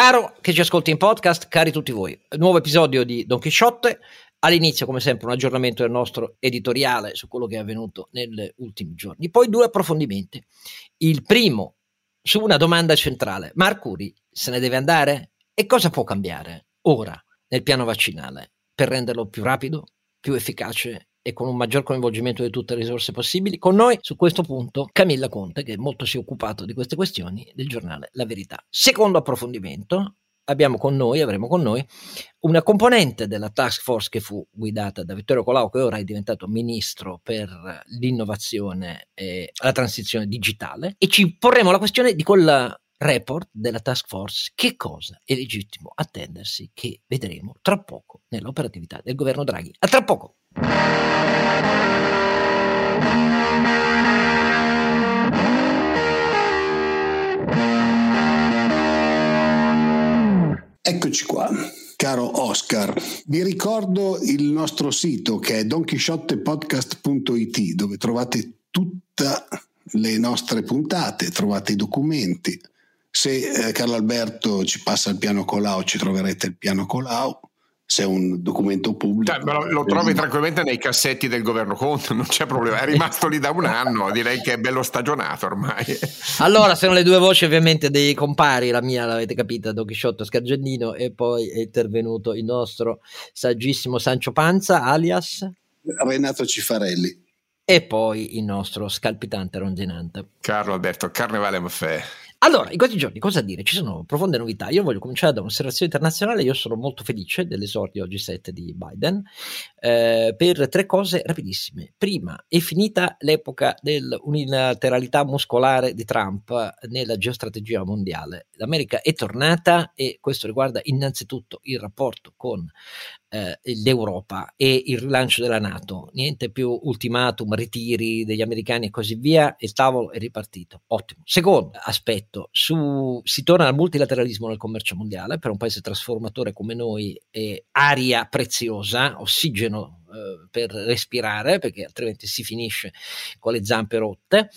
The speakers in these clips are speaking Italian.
Caro che ci ascolti in podcast, cari tutti voi, nuovo episodio di Don Chisciotte. All'inizio, come sempre, un aggiornamento del nostro editoriale su quello che è avvenuto negli ultimi giorni. Poi due approfondimenti. Il primo su una domanda centrale. Marcuri se ne deve andare? E cosa può cambiare ora nel piano vaccinale per renderlo più rapido, più efficace e con un maggior coinvolgimento di tutte le risorse possibili. Con noi su questo punto Camilla Conte, che molto si è occupato di queste questioni del giornale La Verità. Secondo approfondimento, abbiamo con noi, avremo con noi, una componente della task force che fu guidata da Vittorio Colau, che ora è diventato ministro per l'innovazione e la transizione digitale, e ci porremo la questione di quel report della task force che cosa è legittimo attendersi che vedremo tra poco nell'operatività del governo Draghi. A tra poco! Eccoci qua. Caro Oscar, vi ricordo il nostro sito che è donchisciottepodcast.it dove trovate tutte le nostre puntate, trovate i documenti. Se eh, Carlo Alberto ci passa il piano Colau ci troverete il piano Colau se è un documento pubblico. Cioè, lo, lo trovi tranquillamente nei cassetti del governo Conte, non c'è problema, è rimasto lì da un anno, direi che è bello stagionato ormai. Allora, sono le due voci ovviamente dei compari, la mia l'avete capita, Don Chisciotto Scargendino e poi è intervenuto il nostro saggissimo Sancio Panza, alias Renato Cifarelli. E poi il nostro scalpitante rondinante. Carlo Alberto Carnevale Maffè. Allora, in questi giorni cosa dire? Ci sono profonde novità. Io voglio cominciare da un'osservazione internazionale. Io sono molto felice dell'esordio G7 di Biden eh, per tre cose rapidissime. Prima, è finita l'epoca dell'unilateralità muscolare di Trump nella geostrategia mondiale. L'America è tornata e questo riguarda innanzitutto il rapporto con eh, l'Europa e il rilancio della Nato. Niente più ultimatum, ritiri degli americani e così via. Il tavolo è ripartito. Ottimo. Secondo aspetto, su, si torna al multilateralismo nel commercio mondiale per un paese trasformatore come noi è aria preziosa, ossigeno eh, per respirare perché altrimenti si finisce con le zampe rotte.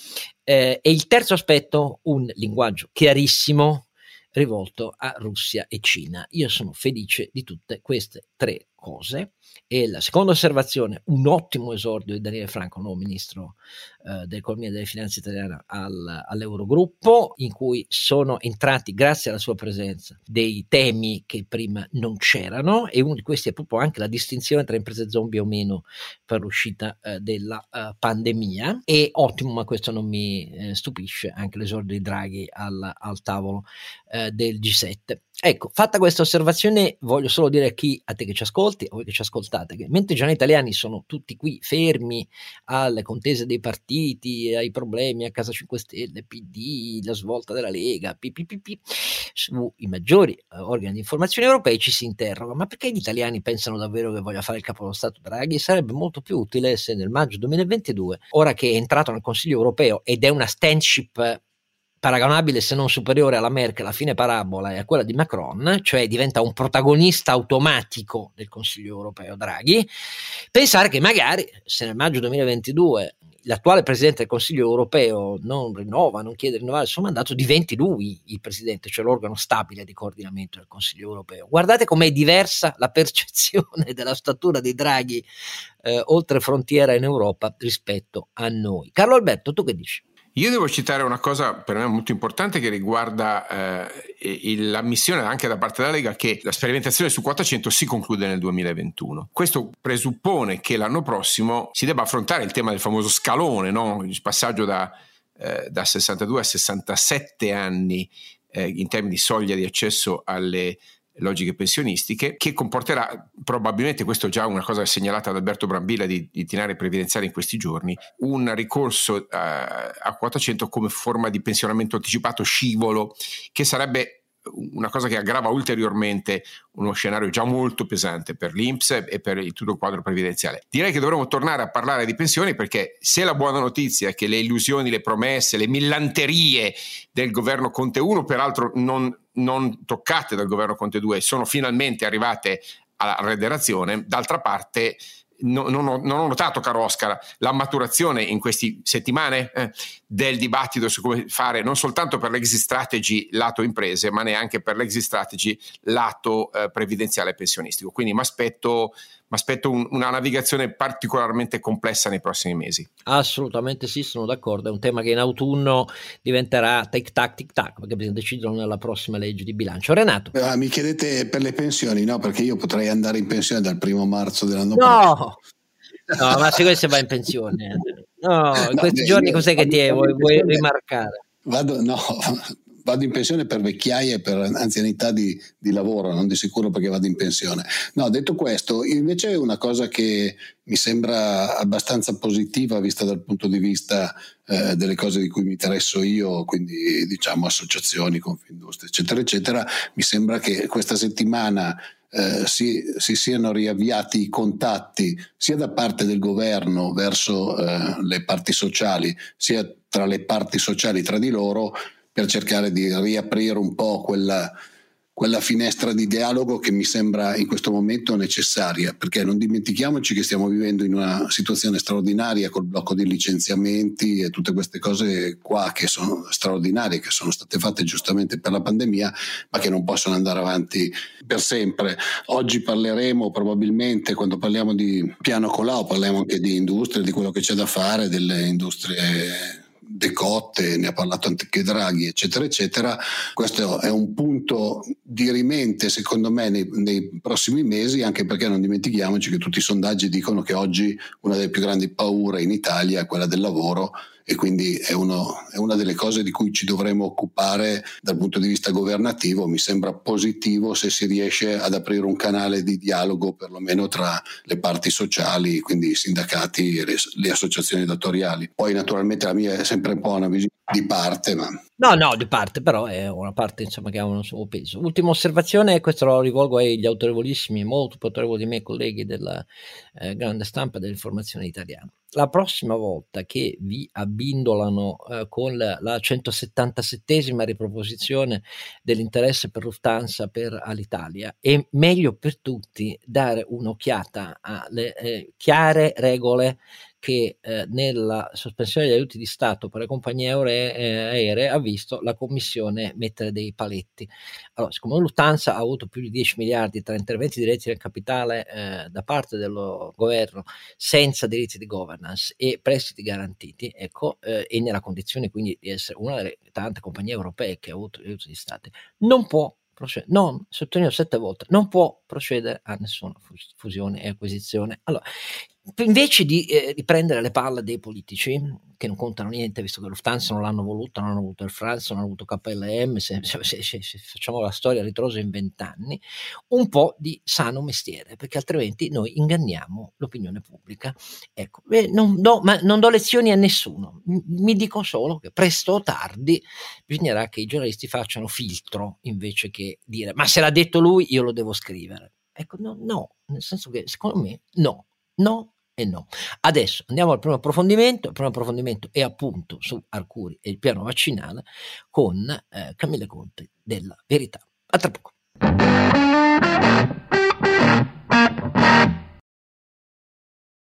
Eh, e il terzo aspetto, un linguaggio chiarissimo rivolto a Russia e Cina. Io sono felice di tutte queste tre cose. E la seconda osservazione, un ottimo esordio di Daniele Franco, nuovo ministro eh, dell'economia e delle finanze italiane al, all'Eurogruppo, in cui sono entrati, grazie alla sua presenza, dei temi che prima non c'erano e uno di questi è proprio anche la distinzione tra imprese zombie o meno per l'uscita eh, della uh, pandemia. E ottimo, ma questo non mi eh, stupisce, anche l'esordio di Draghi al, al tavolo eh, del G7. Ecco, fatta questa osservazione, voglio solo dire a chi, a te che ci ascolti, o che ci ascoltate, che mentre i giornali italiani sono tutti qui fermi alle contese dei partiti, ai problemi a Casa 5 Stelle, PD, la svolta della Lega, PPPP, sui maggiori eh, organi di informazione europei ci si interroga, ma perché gli italiani pensano davvero che voglia fare il capo dello Stato Draghi? Sarebbe molto più utile se nel maggio 2022, ora che è entrato nel Consiglio europeo ed è una standship paragonabile se non superiore alla Merkel a fine parabola e a quella di Macron, cioè diventa un protagonista automatico del Consiglio europeo Draghi, pensare che magari se nel maggio 2022 l'attuale Presidente del Consiglio europeo non rinnova, non chiede di rinnovare il suo mandato, diventi lui il Presidente, cioè l'organo stabile di coordinamento del Consiglio europeo. Guardate com'è diversa la percezione della statura di Draghi eh, oltre frontiera in Europa rispetto a noi. Carlo Alberto, tu che dici? Io devo citare una cosa per me molto importante che riguarda eh, l'ammissione anche da parte della Lega che la sperimentazione su quota 100 si conclude nel 2021. Questo presuppone che l'anno prossimo si debba affrontare il tema del famoso scalone, no? il passaggio da, eh, da 62 a 67 anni eh, in termini di soglia di accesso alle logiche pensionistiche, che comporterà probabilmente, questo è già una cosa segnalata da Alberto Brambilla di itinerario previdenziale in questi giorni, un ricorso a, eh, a quota 100 come forma di pensionamento anticipato scivolo, che sarebbe una cosa che aggrava ulteriormente uno scenario già molto pesante per l'Inps e per il tutto il quadro previdenziale. Direi che dovremmo tornare a parlare di pensioni perché se la buona notizia è che le illusioni, le promesse, le millanterie del governo Conte 1, peraltro non, non toccate dal governo Conte 2, sono finalmente arrivate alla redazione, d'altra parte no, non, ho, non, ho, notato, caro Oscar, la maturazione in queste settimane eh, del dibattito su come fare non soltanto per l'exit strategy lato imprese, ma neanche per l'exit strategy lato eh, previdenziale e pensionistico. Quindi mi aspetto mi aspetto un, una navigazione particolarmente complessa nei prossimi mesi. Assolutamente sì, sono d'accordo. È un tema che in autunno diventerà tic tac tic tac, perché bisogna decidere nella prossima legge di bilancio. Renato. Ah, mi chiedete per le pensioni, no? Perché io potrei andare in pensione dal primo marzo dell'anno no! prossimo. No, ma se questo va in pensione. No, in questi no, giorni cos'è che ti vuoi, vuoi rimarcare? Vado, no, vado in pensione per vecchiaia e per anzianità di, di, lavoro, non di sicuro perché vado in pensione. No, detto questo, invece è una cosa che mi sembra abbastanza positiva vista dal punto di vista eh, delle cose di cui mi interesso io, quindi diciamo associazioni, confindustria, eccetera, eccetera. Mi sembra che questa settimana eh, si, si, siano riavviati i contatti sia da parte del governo verso eh, le parti sociali, sia tra le parti sociali tra di loro per cercare di riaprire un po' quella, quella finestra di dialogo che mi sembra in questo momento necessaria, perché non dimentichiamoci che stiamo vivendo in una situazione straordinaria col blocco di licenziamenti e tutte queste cose qua che sono straordinarie, che sono state fatte giustamente per la pandemia, ma che non possono andare avanti per sempre. Oggi parleremo probabilmente, quando parliamo di piano Colau, parliamo anche di industria, di quello che c'è da fare, delle industrie decotte, ne ha parlato anche Draghi, eccetera, eccetera. Questo è un punto di rimente, secondo me, nei, nei, prossimi mesi, anche perché non dimentichiamoci che tutti i sondaggi dicono che oggi una delle più grandi paure in Italia è quella del lavoro e quindi è, uno, è, una delle cose di cui ci dovremo occupare dal punto di vista governativo. Mi sembra positivo se si riesce ad aprire un canale di dialogo perlomeno tra le parti sociali, quindi i sindacati e le, le associazioni datoriali. Poi naturalmente la mia è sempre un po' una visione di parte, ma... No, no, di parte, però è una parte insomma, che ha un suo peso. Ultima osservazione, questo lo rivolgo agli autorevolissimi, molto autorevoli miei colleghi della eh, grande stampa dell'informazione italiana. La prossima volta che vi abbindolano eh, con la, la 177esima riproposizione dell'interesse per Lufthansa per Alitalia, è meglio per tutti dare un'occhiata alle eh, chiare regole che eh, nella sospensione degli aiuti di Stato per le compagnie aeree, eh, aeree, ha visto la Commissione mettere dei paletti. Allora, siccome Lufthansa ha avuto più di 10 miliardi tra interventi diretti nel capitale eh, da parte del governo senza diritti di governance e prestiti garantiti, ecco, eh, e nella condizione quindi di essere una delle tante compagnie europee che ha avuto aiuti di Stato, non può procedere, non, sottolineo sette volte, non può procedere a nessuna fusione e acquisizione. Allora, invece di, eh, di, le palle dei politici, che non contano niente, visto che Lufthansa non l'hanno voluta, non hanno avuto il France, non hanno avuto KLM, se, se, se, se facciamo la storia ritrosa in vent'anni, un po' di sano mestiere, perché altrimenti noi inganniamo l'opinione pubblica. Ecco, eh, non, do, non do lezioni a nessuno, mi dico solo che presto o tardi bisognerà che i giornalisti facciano filtro invece che dire ma se l'ha detto lui io lo devo scrivere. Ecco, no, no nel senso che secondo me no, no e no. Adesso andiamo al primo approfondimento. Il primo approfondimento è appunto su Arcuri e il piano vaccinale con eh, Camille Conte della Verità. A tra poco.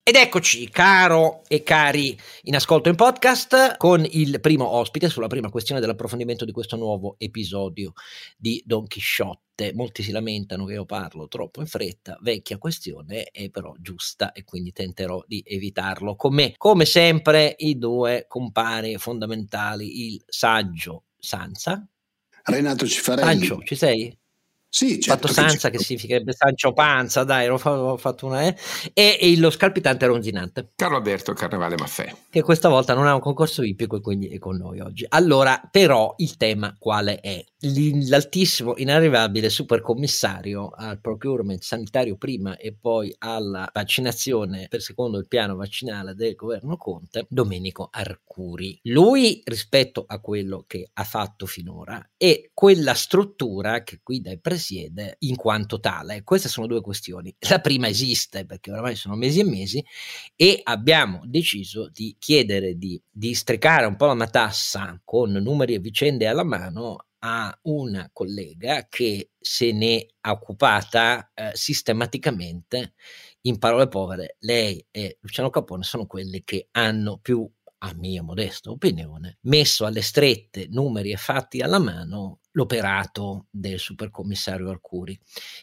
Ed eccoci, caro e cari in ascolto in podcast, con il primo ospite sulla prima questione dell'approfondimento di questo nuovo episodio di Don Chisciotte. Molti si lamentano che io parlo troppo in fretta, vecchia questione, è però giusta e quindi tenterò di evitarlo. Con me, come sempre, i due compari fondamentali, il saggio Sansa. Renato Cifarelli. Sancio, ci sei? Sì, certo. Fatto Sanza, che, che significherebbe Sancio Panza, dai, l'ho fatto una. Eh. E, e lo scalpitante ronzinante. Carlo Alberto Carnevale Maffè. Che questa volta non ha un concorso ippico e quindi è con noi oggi. Allora, però, il tema quale è? L'altissimo, inarrivabile supercommissario al procurement sanitario prima e poi alla vaccinazione per secondo il piano vaccinale del governo Conte, Domenico Arcuri. Lui, rispetto a quello che ha fatto finora, è quella struttura che qui dai presenti presiede in quanto tale. Queste sono due questioni. La prima esiste perché oramai sono mesi e mesi e abbiamo deciso di chiedere di, di stricare un po' la matassa con numeri e vicende alla mano a una collega che se ne è occupata eh, sistematicamente in parole povere, lei e Luciano Capone sono quelli che hanno più a mia modesta opinione, messo alle strette, numeri e fatti alla mano, l'operato del supercommissario Arcuri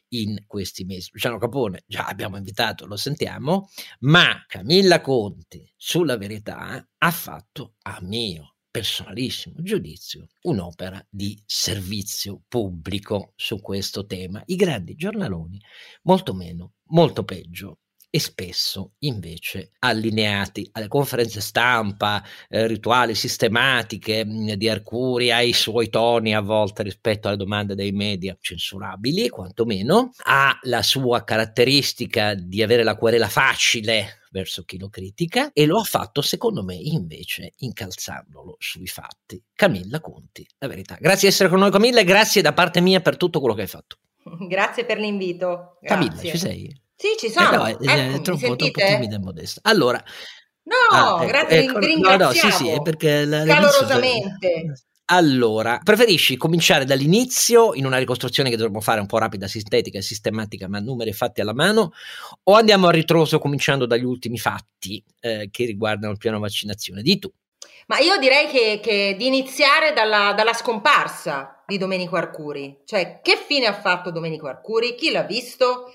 in questi mesi. Luciano Capone, già abbiamo invitato, lo sentiamo, ma Camilla Conti, sulla verità, ha fatto, a mio personalissimo giudizio, un'opera di servizio pubblico su questo tema. I grandi giornaloni, molto meno, molto peggio e spesso invece allineati alle conferenze stampa, eh, rituali sistematiche mh, mm, di Arcuri, ai suoi toni a volte rispetto alle domande dei media censurabili, quantomeno, ha la sua caratteristica di avere la querela facile verso chi lo critica e lo ha fatto secondo me invece incalzandolo sui fatti. Camilla Conti, la verità. Grazie di essere con noi Camilla e grazie da parte mia per tutto quello che hai fatto. Grazie per l'invito. Grazie. Camilla, ci sei? Sì, ci sono. Eh no, è, ecco, è troppo, troppo timida e modesta. Allora, no, ah, grazie, ecco, no, no, sì, sì, perché la, calorosamente. Allora, preferisci cominciare dall'inizio in una ricostruzione che dovremmo fare un po' rapida, sintetica e sistematica, ma numeri fatti alla mano, o andiamo a ritroso cominciando dagli ultimi fatti eh, che riguardano il piano vaccinazione? Di tu. Ma io direi che, che di iniziare dalla, dalla, scomparsa di Domenico Arcuri, cioè che fine ha fatto Domenico Arcuri, chi l'ha visto,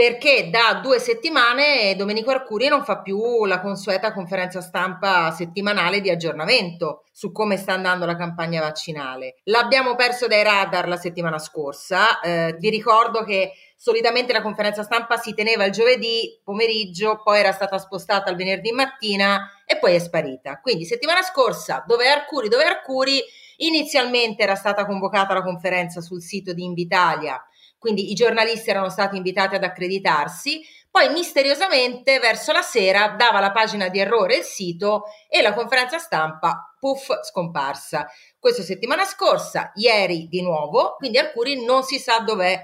perché da due settimane Domenico Arcuri non fa più la consueta conferenza stampa settimanale di aggiornamento su come sta andando la campagna vaccinale. L'abbiamo perso dai radar la settimana scorsa, eh, vi ricordo che solitamente la conferenza stampa si teneva il giovedì pomeriggio, poi era stata spostata al venerdì mattina e poi è sparita. Quindi settimana scorsa, dove Arcuri, dove Arcuri, inizialmente era stata convocata la conferenza sul sito di Invitalia quindi i giornalisti erano stati invitati ad accreditarsi, poi misteriosamente verso la sera dava la pagina di errore il sito e la conferenza stampa, puff, scomparsa. Questo settimana scorsa, ieri di nuovo, quindi Arcuri non si sa dov'è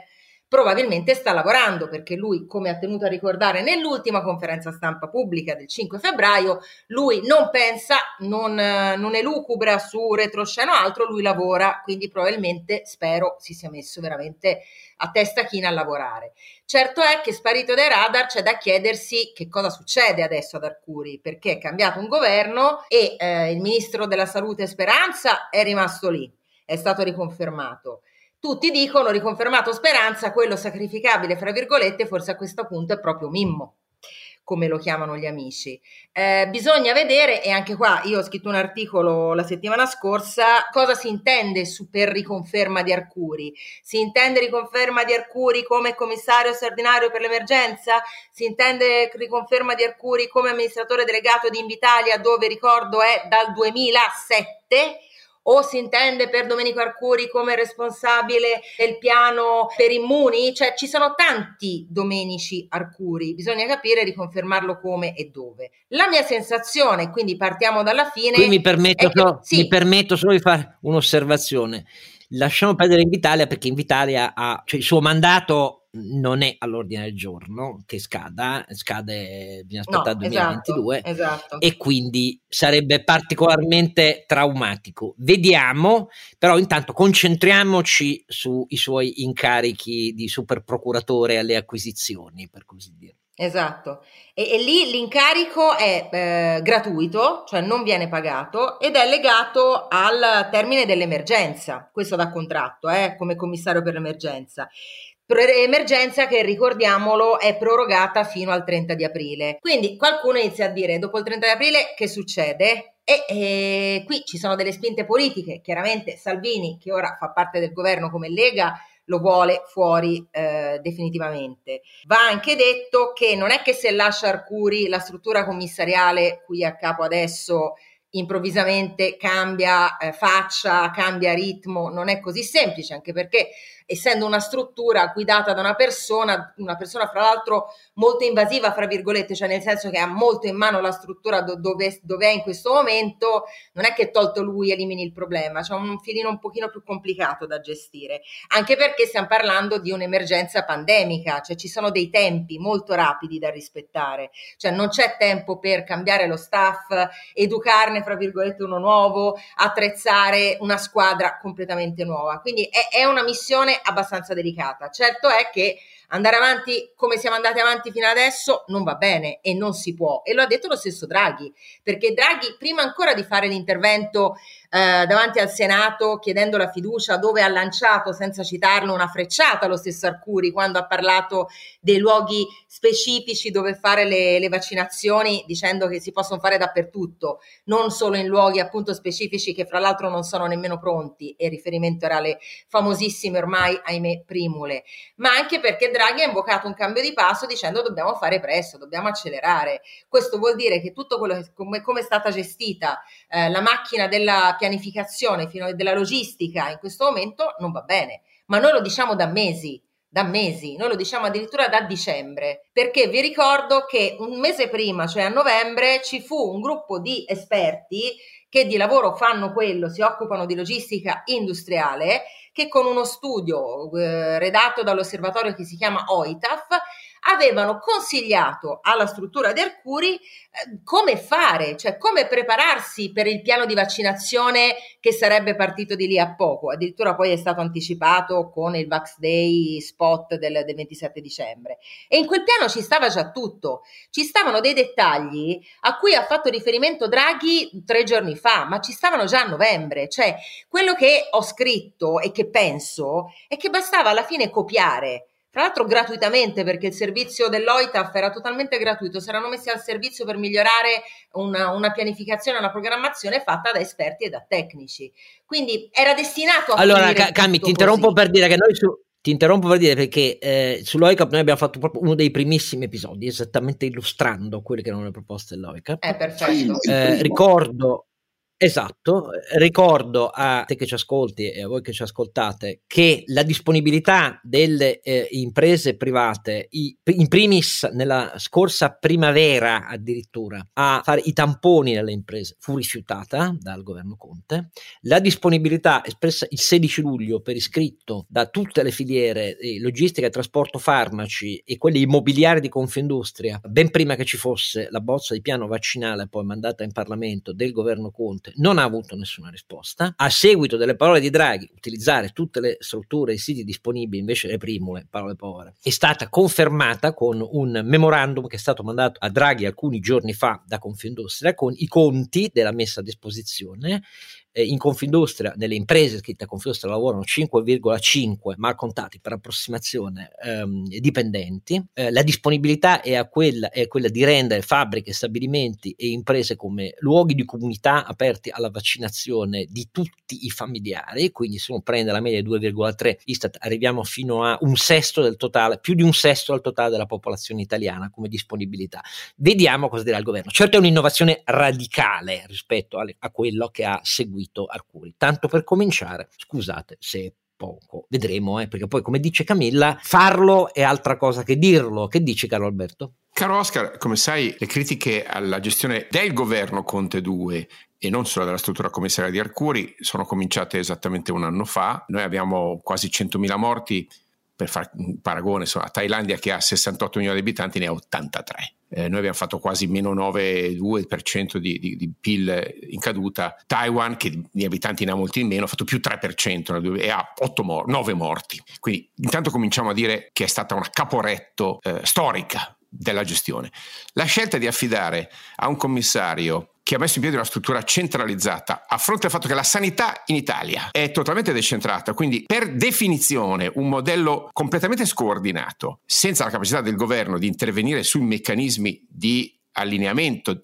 probabilmente sta lavorando perché lui, come ha tenuto a ricordare nell'ultima conferenza stampa pubblica del 5 febbraio, lui non pensa, non, non elucubra su retroscena o altro, lui lavora, quindi probabilmente spero si sia messo veramente a testa china a lavorare. Certo è che sparito dai radar c'è da chiedersi che cosa succede adesso ad Arcuri, perché è cambiato un governo e eh, il ministro della salute Speranza è rimasto lì, è stato riconfermato tutti dicono riconfermato Speranza, quello sacrificabile, fra virgolette, forse a questo punto è proprio Mimmo come lo chiamano gli amici. Eh, bisogna vedere, e anche qua io ho scritto un articolo la settimana scorsa, cosa si intende su, per riconferma di Arcuri. Si intende riconferma di Arcuri come commissario straordinario per l'emergenza? Si intende riconferma di Arcuri come amministratore delegato di Invitalia, dove ricordo è dal 2007? O si intende per Domenico Arcuri come responsabile del piano per immuni? Cioè ci sono tanti Domenici Arcuri, bisogna capire riconfermarlo come e dove. La mia sensazione, quindi partiamo dalla fine. Qui mi permetto, che, sì. mi permetto solo di fare un'osservazione. Lasciamo perdere Invitalia perché Invitalia ha, cioè il suo mandato non è all'ordine del giorno che scada, scade, bisogna aspettare no, 2022 esatto, esatto. e quindi sarebbe particolarmente traumatico. Vediamo, però intanto concentriamoci sui suoi incarichi di super procuratore alle acquisizioni, per così dire. Esatto, e, e lì l'incarico è eh, gratuito, cioè non viene pagato ed è legato al termine dell'emergenza, questo da contratto, eh, come commissario per l'emergenza emergenza che ricordiamolo è prorogata fino al 30 di aprile. Quindi qualcuno inizia a dire dopo il 30 di aprile che succede? E, e qui ci sono delle spinte politiche, chiaramente Salvini che ora fa parte del governo come Lega lo vuole fuori eh, definitivamente. Va anche detto che non è che se lascia Arcuri la struttura commissariale cui è a capo adesso improvvisamente cambia eh, faccia, cambia ritmo, non è così semplice, anche perché essendo una struttura guidata da una persona, una persona fra l'altro molto invasiva, fra virgolette, cioè nel senso che ha molto in mano la struttura do, dove, dove, è in questo momento, non è che tolto lui elimini il problema, c'è un filino un pochino più complicato da gestire, anche perché stiamo parlando di un'emergenza pandemica, cioè ci sono dei tempi molto rapidi da rispettare, cioè non c'è tempo per cambiare lo staff, educarne, fra virgolette, uno nuovo, attrezzare una squadra completamente nuova. Quindi è, è una missione abbastanza delicata. Certo è che andare avanti come siamo andati avanti fino adesso non va bene e non si può. E lo ha detto lo stesso Draghi, perché Draghi prima ancora di fare l'intervento eh, davanti al Senato chiedendo la fiducia, dove ha lanciato, senza citarlo, una frecciata lo stesso Arcuri quando ha parlato dei luoghi specifici dove fare le, le vaccinazioni, dicendo che si possono fare dappertutto, non solo in luoghi appunto specifici che fra l'altro non sono nemmeno pronti, e riferimento era alle famosissime ormai, ahimè, primule, ma anche perché Draghi ha invocato un cambio di passo dicendo dobbiamo fare presto, dobbiamo accelerare. Questo vuol dire che tutto quello che come, come è stata gestita eh, la macchina della pianificazione, fino della logistica in questo momento non va bene. Ma noi lo diciamo da mesi, da mesi, noi lo diciamo addirittura da dicembre, perché vi ricordo che un mese prima, cioè a novembre, ci fu un gruppo di esperti che di lavoro fanno quello, si occupano di logistica industriale, che con uno studio eh, redatto dall'osservatorio che si chiama OITAF avevano consigliato alla struttura di Arcuri eh, come fare, cioè come prepararsi per il piano di vaccinazione che sarebbe partito di lì a poco. Addirittura poi è stato anticipato con il Vax Day spot del, del 27 dicembre. E in quel piano ci stava già tutto, ci stavano dei dettagli a cui ha fatto riferimento Draghi tre giorni fa, ma ci stavano già a novembre. Cioè, quello che ho scritto e che penso è che bastava alla fine copiare tra l'altro gratuitamente perché il servizio dell'OITAF era totalmente gratuito, si erano messi al servizio per migliorare una, una pianificazione, una programmazione fatta da esperti e da tecnici. Quindi era destinato a... Allora Cami, ti interrompo per dire che noi su, ti interrompo per dire perché eh, sull'OICAP noi abbiamo fatto proprio uno dei primissimi episodi, esattamente illustrando quelle che erano le proposte dell'OICAP. Eh, perfetto. Eh, ricordo, Esatto, ricordo a te che ci ascolti e a voi che ci ascoltate che la disponibilità delle eh, imprese private, i, in primis nella scorsa primavera addirittura, a fare i tamponi nelle imprese fu rifiutata dal governo Conte. La disponibilità espressa il 16 luglio per iscritto da tutte le filiere eh, logistica, trasporto farmaci e quelle immobiliari di Confindustria, ben prima che ci fosse la bozza di piano vaccinale poi mandata in Parlamento del governo Conte, volte non ha avuto nessuna risposta. A seguito delle parole di Draghi, utilizzare tutte le strutture e i siti disponibili invece le primule, parole povere, è stata confermata con un memorandum che è stato mandato a Draghi alcuni giorni fa da Confindustria con i conti della messa a disposizione eh, in Confindustria, nelle imprese scritte a Confindustria lavorano 5,5 mal contati per approssimazione ehm, dipendenti, eh, la disponibilità è, quella, è quella di rendere fabbriche, stabilimenti e imprese come luoghi di comunità aperti alla vaccinazione di tutti i familiari, quindi se uno prende la media 2,3 Istat arriviamo fino a un sesto del totale, più di un sesto del totale della popolazione italiana come disponibilità. Vediamo cosa dirà il governo. Certo è un'innovazione radicale rispetto a, a quello che ha seguito seguito Arcuri. Tanto per cominciare, scusate se poco, vedremo, eh, perché poi come dice Camilla, farlo è altra cosa che dirlo. Che dici Carlo Alberto? Caro Oscar, come sai, le critiche alla gestione del governo Conte 2 e non solo della struttura commissaria di Arcuri sono cominciate esattamente un anno fa. Noi abbiamo quasi 100.000 morti, per fare un paragone, insomma, Thailandia che ha 68 milioni di abitanti ne ha 83 eh, noi abbiamo fatto quasi meno 9,2% di, di, di, PIL in caduta, Taiwan che di abitanti ne ha molti in meno ha fatto più 3% e ha 8 mor- 9 morti. Quindi intanto cominciamo a dire che è stata una caporetto eh, storica della gestione. La scelta di affidare a un commissario che ha messo in piedi una struttura centralizzata a fronte del fatto che la sanità in Italia è totalmente decentrata, quindi per definizione un modello completamente scordinato, senza la capacità del governo di intervenire sui meccanismi di allineamento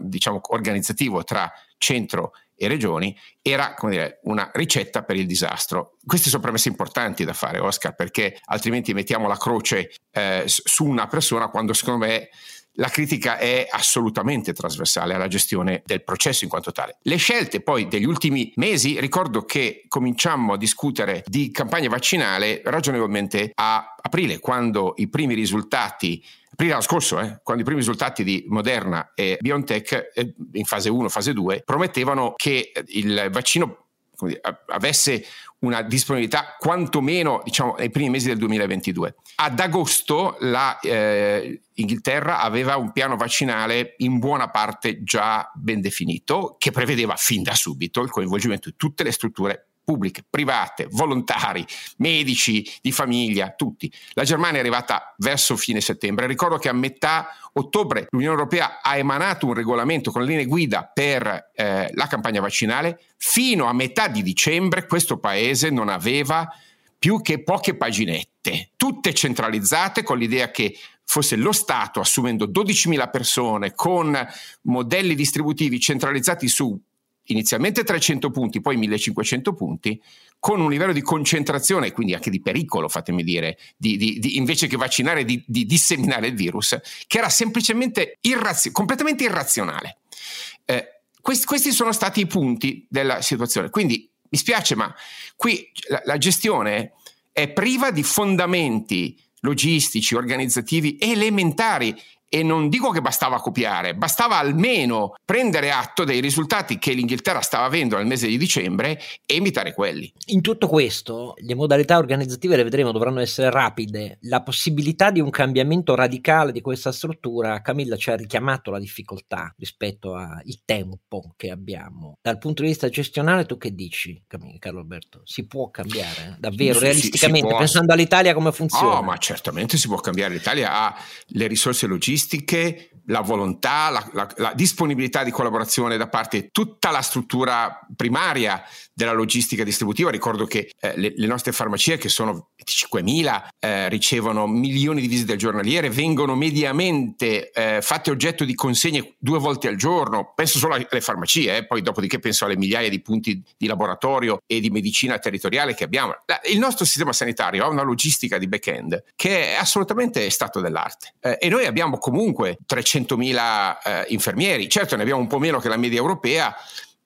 diciamo, organizzativo tra centro e regioni era dire, una ricetta per il disastro. Queste sono premesse importanti da fare, Oscar, perché altrimenti mettiamo la croce eh, su una persona quando secondo me la critica è assolutamente trasversale alla gestione del processo in quanto tale. Le scelte poi degli ultimi mesi, ricordo che cominciammo a discutere di campagna vaccinale ragionevolmente a aprile, quando i primi risultati aprile l'anno scorso, eh, quando i primi risultati di Moderna e BioNTech eh, in fase 1, fase 2, promettevano che il vaccino avesse una disponibilità quantomeno diciamo, nei primi mesi del 2022. Ad agosto la eh, aveva un piano vaccinale in buona parte già ben definito che prevedeva fin da subito il coinvolgimento di tutte le strutture pubbliche, private, volontari, medici, di famiglia, tutti. La Germania è arrivata verso fine settembre. Ricordo che a metà ottobre l'Unione Europea ha emanato un regolamento con linee guida per eh, la campagna vaccinale. Fino a metà di dicembre questo paese non aveva più che poche paginette, tutte centralizzate con l'idea che fosse lo Stato assumendo 12.000 persone con modelli distributivi centralizzati su inizialmente 300 punti, poi 1500 punti, con un livello di concentrazione, quindi anche di pericolo, fatemi dire, di, di, di, invece che vaccinare, di, disseminare il virus, che era semplicemente irrazio- completamente irrazionale. Eh, questi, questi sono stati i punti della situazione. Quindi mi spiace, ma qui la, la gestione è priva di fondamenti logistici, organizzativi elementari e non dico che bastava copiare, bastava almeno prendere atto dei risultati che l'Inghilterra stava avendo nel mese di dicembre e imitare quelli. In tutto questo, le modalità organizzative le vedremo, dovranno essere rapide. La possibilità di un cambiamento radicale di questa struttura, Camilla ci ha richiamato la difficoltà rispetto al tempo che abbiamo. Dal punto di vista gestionale, tu che dici, Camilla, Carlo Alberto? Si può cambiare davvero, sì, realisticamente, pensando all'Italia come funziona? No, ma certamente si può cambiare. L'Italia ha le risorse logistiche logistiche, la volontà, la, la, la, disponibilità di collaborazione da parte di tutta la struttura primaria della logistica distributiva. Ricordo che eh, le, le, nostre farmacie, che sono 5.000, eh, ricevono milioni di visite giornaliere, vengono mediamente eh, fatte oggetto di consegne due volte al giorno. Penso solo alle farmacie, eh, poi dopodiché penso alle migliaia di punti di laboratorio e di medicina territoriale che abbiamo. Il nostro sistema sanitario ha una logistica di back-end che è assolutamente stato dell'arte eh, e noi abbiamo comunque 300.000 eh, infermieri, certo ne abbiamo un po' meno che la media europea,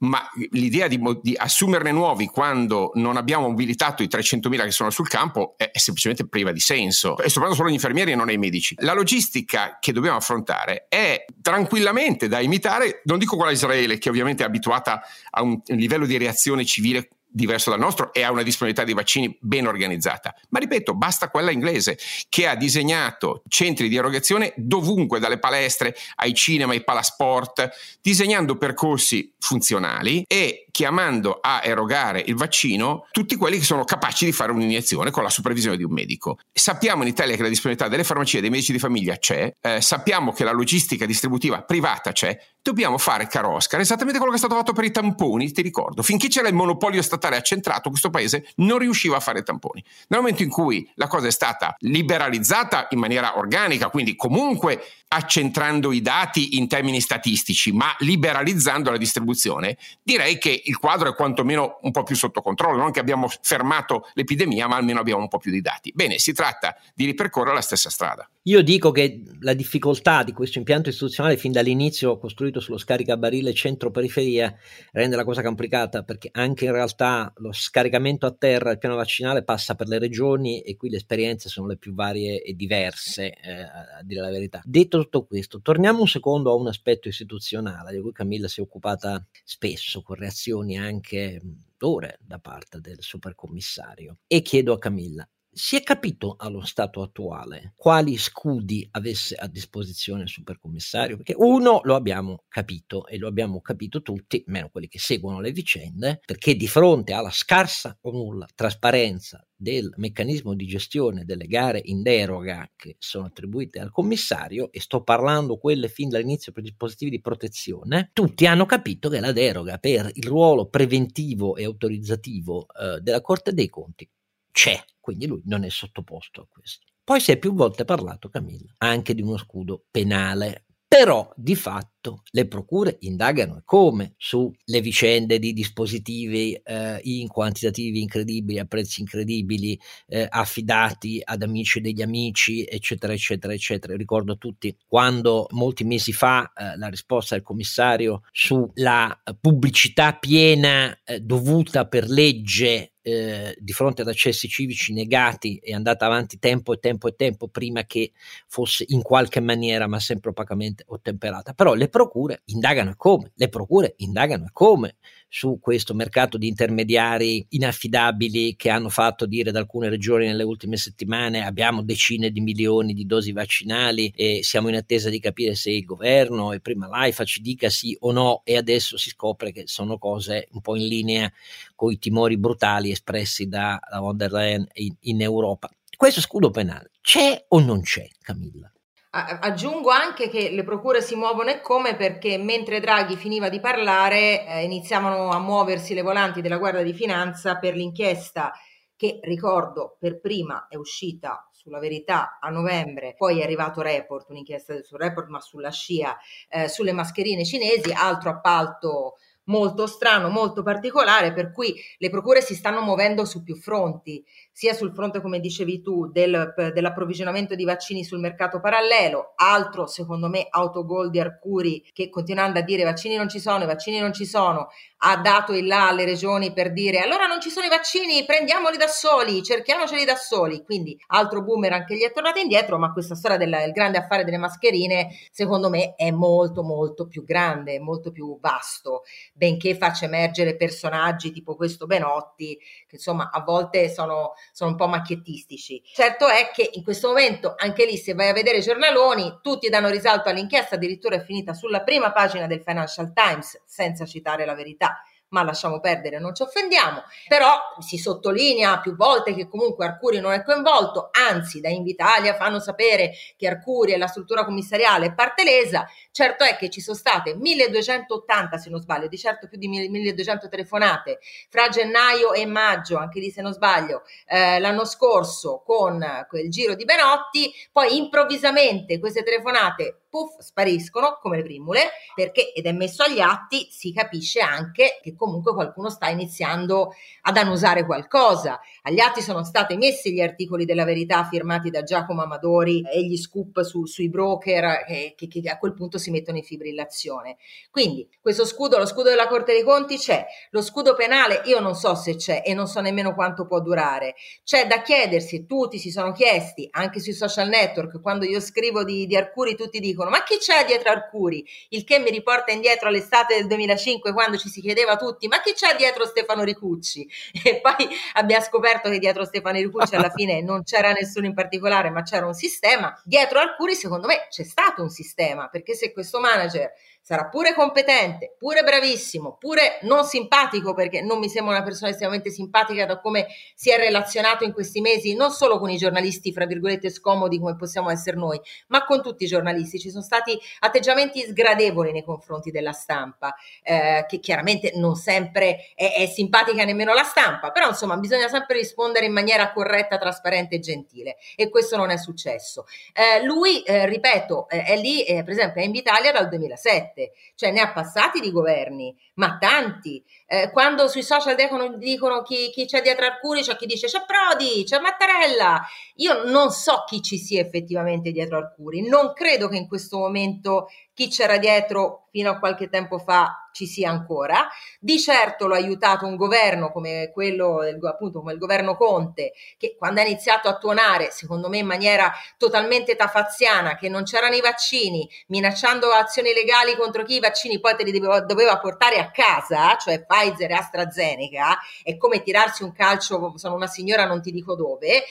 ma l'idea di, di, assumerne nuovi quando non abbiamo mobilitato i 300.000 che sono sul campo è, è, semplicemente priva di senso. E sto parlando solo agli infermieri e non ai medici. La logistica che dobbiamo affrontare è tranquillamente da imitare, non dico quella Israele, che ovviamente è abituata a un, un livello di reazione civile diverso dal nostro e ha una disponibilità di vaccini ben organizzata. Ma ripeto, basta quella inglese che ha disegnato centri di erogazione dovunque, dalle palestre ai cinema, ai palasport, disegnando percorsi funzionali e chiamando a erogare il vaccino tutti quelli che sono capaci di fare un'iniezione con la supervisione di un medico. Sappiamo in Italia che la disponibilità delle farmacie e dei medici di famiglia c'è, eh, sappiamo che la logistica distributiva privata c'è, dobbiamo fare caro Oscar esattamente quello che è stato fatto per i tamponi, ti ricordo. Finché c'era il monopolio statale accentrato, questo paese non riusciva a fare tamponi. Nel momento in cui la cosa è stata liberalizzata in maniera organica, quindi comunque accentrando i dati in termini statistici, ma liberalizzando la distribuzione, direi che il quadro è quantomeno un po' più sotto controllo, non che abbiamo fermato l'epidemia, ma almeno abbiamo un po' più di dati. Bene, si tratta di ripercorrere la stessa strada. Io dico che la difficoltà di questo impianto istituzionale fin dall'inizio costruito sullo scaricabarile centro-periferia rende la cosa complicata perché anche in realtà lo scaricamento a terra, il piano vaccinale passa per le regioni e qui le esperienze sono le più varie e diverse, eh, a dire la verità. Detto tutto questo, torniamo un secondo a un aspetto istituzionale di cui Camilla si è occupata spesso con reazioni anche ore da parte del supercommissario e chiedo a Camilla si è capito allo stato attuale quali scudi avesse a disposizione il supercommissario? Perché uno lo abbiamo capito e lo abbiamo capito tutti, meno quelli che seguono le vicende, perché di fronte alla scarsa o nulla trasparenza del meccanismo di gestione delle gare in deroga che sono attribuite al commissario, e sto parlando quelle fin dall'inizio per dispositivi di protezione, tutti hanno capito che la deroga per il ruolo preventivo e autorizzativo eh, della Corte dei Conti c'è, quindi lui non è sottoposto a questo. Poi si è più volte parlato, Camilla, anche di uno scudo penale però di fatto le procure indagano come sulle vicende di dispositivi eh, in quantitativi incredibili, a prezzi incredibili, eh, affidati ad amici degli amici, eccetera, eccetera, eccetera. Ricordo a tutti quando molti mesi fa eh, la risposta del commissario sulla pubblicità piena eh, dovuta per legge eh, di fronte ad accessi civici negati è andata avanti tempo e tempo e tempo prima che fosse in qualche maniera, ma sempre opacamente ottemperata. Però le procure indagano e come, le procure indagano e come su questo mercato di intermediari inaffidabili che hanno fatto dire ad alcune regioni nelle ultime settimane abbiamo decine di milioni di dosi vaccinali e siamo in attesa di capire se il governo e prima l'AIFA ci dica sì o no e adesso si scopre che sono cose un po' in linea con i timori brutali espressi da, da von der Leyen in, in Europa. Questo scudo penale c'è o non c'è, Camilla? Aggiungo anche che le procure si muovono e come perché mentre Draghi finiva di parlare eh, iniziavano a muoversi le volanti della Guardia di Finanza per l'inchiesta che, ricordo, per prima è uscita sulla verità a novembre, poi è arrivato Report, un'inchiesta sul Report ma sulla scia, eh, sulle mascherine cinesi, altro appalto molto strano, molto particolare, per cui le procure si stanno muovendo su più fronti sia sul fronte, come dicevi tu, del, dell'approvvigionamento di vaccini sul mercato parallelo, altro secondo me autogol di Arcuri che continuando a dire vaccini non ci sono, i vaccini non ci sono, ha dato il là alle regioni per dire allora non ci sono i vaccini, prendiamoli da soli, cerchiamoceli da soli, quindi altro boomerang che gli è tornato indietro, ma questa storia del grande affare delle mascherine secondo me è molto molto più grande, molto più vasto, benché faccia emergere personaggi tipo questo Benotti, che insomma a volte sono sono un po' macchiettistici. Certo è che in questo momento, anche lì, se vai a vedere i giornaloni, tutti danno risalto all'inchiesta, addirittura è finita sulla prima pagina del Financial Times, senza citare la verità ma lasciamo perdere, non ci offendiamo, però si sottolinea più volte che comunque Arcuri non è coinvolto, anzi da Invitalia fanno sapere che Arcuri e la struttura commissariale è parte lesa, certo è che ci sono state 1280 se non sbaglio, di certo più di 1200 telefonate fra gennaio e maggio, anche lì se non sbaglio, eh, l'anno scorso con quel giro di Benotti, poi improvvisamente queste telefonate puff, spariscono come le primule, perché, ed è messo agli atti, si capisce anche che comunque qualcuno sta iniziando ad annusare qualcosa. Agli atti sono stati messi gli articoli della verità firmati da Giacomo Amadori e gli scoop su, sui broker che, che, che, a quel punto si mettono in fibrillazione. Quindi questo scudo, lo scudo della Corte dei Conti c'è, lo scudo penale io non so se c'è e non so nemmeno quanto può durare. C'è da chiedersi, tutti si sono chiesti, anche sui social network, quando io scrivo di, di Arcuri tutti dicono dicono ma chi c'è dietro Arcuri? Il che mi riporta indietro all'estate del 2005 quando ci si chiedeva tutti ma chi c'è dietro Stefano Ricucci? E poi abbiamo scoperto che dietro Stefano Ricucci alla fine non c'era nessuno in particolare ma c'era un sistema. Dietro Arcuri secondo me c'è stato un sistema perché se questo manager sarà pure competente, pure bravissimo, pure non simpatico perché non mi sembra una persona estremamente simpatica da come si è relazionato in questi mesi, non solo con i giornalisti, fra virgolette, scomodi come possiamo essere noi, ma con tutti i giornalisti. Ci sono stati atteggiamenti sgradevoli nei confronti della stampa, eh, che chiaramente non sempre è, è, simpatica nemmeno la stampa, però insomma bisogna sempre rispondere in maniera corretta, trasparente e gentile e questo non è successo. Eh, lui, eh, ripeto, eh, è lì, eh, per esempio, è in Italia dal 2007 2007, cioè ne ha passati di governi, ma tanti. Eh, quando sui social dicono, dicono chi, chi, c'è dietro Arcuri, c'è chi dice c'è Prodi, c'è Mattarella. Io non so chi ci sia effettivamente dietro Arcuri, non credo che in questo momento chi c'era dietro fino a qualche tempo fa ci sia ancora. Di certo l'ha aiutato un governo come quello, appunto come il governo Conte, che quando ha iniziato a tuonare, secondo me in maniera totalmente tafaziana, che non c'erano i vaccini, minacciando azioni legali contro chi i vaccini poi te li doveva, doveva portare a casa, cioè Pfizer e AstraZeneca, è come tirarsi un calcio, sono una signora non ti dico dove,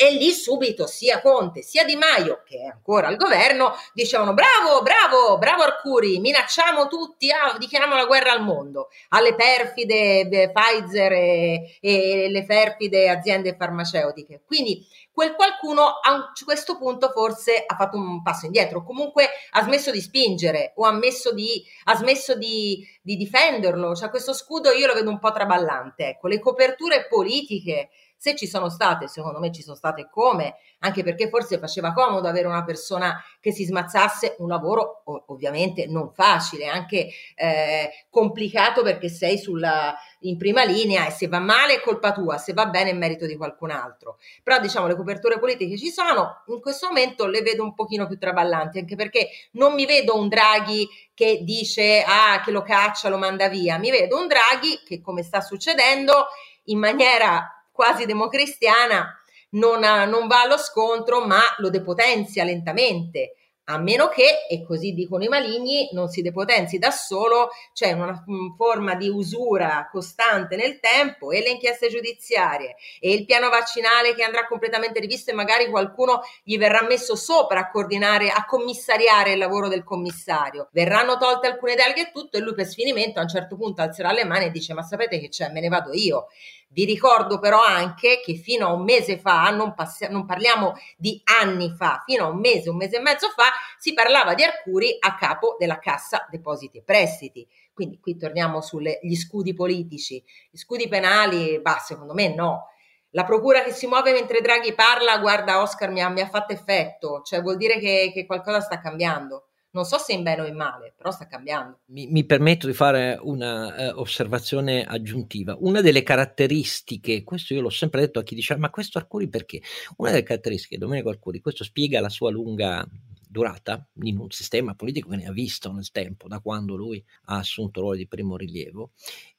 e lì subito sia Conte sia Di Maio, che è ancora al governo, dicevano bravo, bravo, bravo Arcuri, minacciamo tutti, ah, dichiariamo la guerra al mondo, alle perfide Pfizer e, e le perfide aziende farmaceutiche. Quindi quel qualcuno a questo punto forse ha fatto un passo indietro, comunque ha smesso di spingere o ha, di, ha smesso di, di difenderlo, cioè questo scudo io lo vedo un po' traballante, ecco, le coperture politiche se ci sono state, secondo me ci sono state come, anche perché forse faceva comodo avere una persona che si smazzasse un lavoro ovviamente non facile, anche eh, complicato perché sei sulla, in prima linea e se va male è colpa tua, se va bene è merito di qualcun altro. Però diciamo le coperture politiche ci sono, in questo momento le vedo un pochino più traballanti, anche perché non mi vedo un Draghi che dice ah che lo caccia, lo manda via, mi vedo un Draghi che come sta succedendo in maniera quasi democristiana non, ha, non va allo scontro, ma lo depotenzia lentamente a meno che, e così dicono i maligni, non si depotenzi da solo, c'è una, una forma di usura costante nel tempo e le inchieste giudiziarie e il piano vaccinale che andrà completamente rivisto e magari qualcuno gli verrà messo sopra a coordinare, a commissariare il lavoro del commissario. Verranno tolte alcune deleghe e tutto e lui per sfinimento a un certo punto alzerà le mani e dice ma sapete che c'è, me ne vado io. Vi ricordo però anche che fino a un mese fa, non, passi- non, parliamo di anni fa, fino a un mese, un mese e mezzo fa, si parlava di Arcuri a capo della Cassa Depositi e Prestiti. Quindi qui torniamo sugli scudi politici. Gli scudi penali, bah, secondo me no. La procura che si muove mentre Draghi parla, guarda Oscar, mi ha, mi ha fatto effetto, cioè vuol dire che, che qualcosa sta cambiando non so se in bene o in male, però sta cambiando. Mi, mi permetto di fare una uh, osservazione aggiuntiva. Una delle caratteristiche, questo io l'ho sempre detto a chi dice, ma questo Arcuri perché? Una delle caratteristiche Domenico Arcuri, questo spiega la sua lunga durata in un sistema politico che ne ha visto nel tempo, da quando lui ha assunto ruoli di primo rilievo,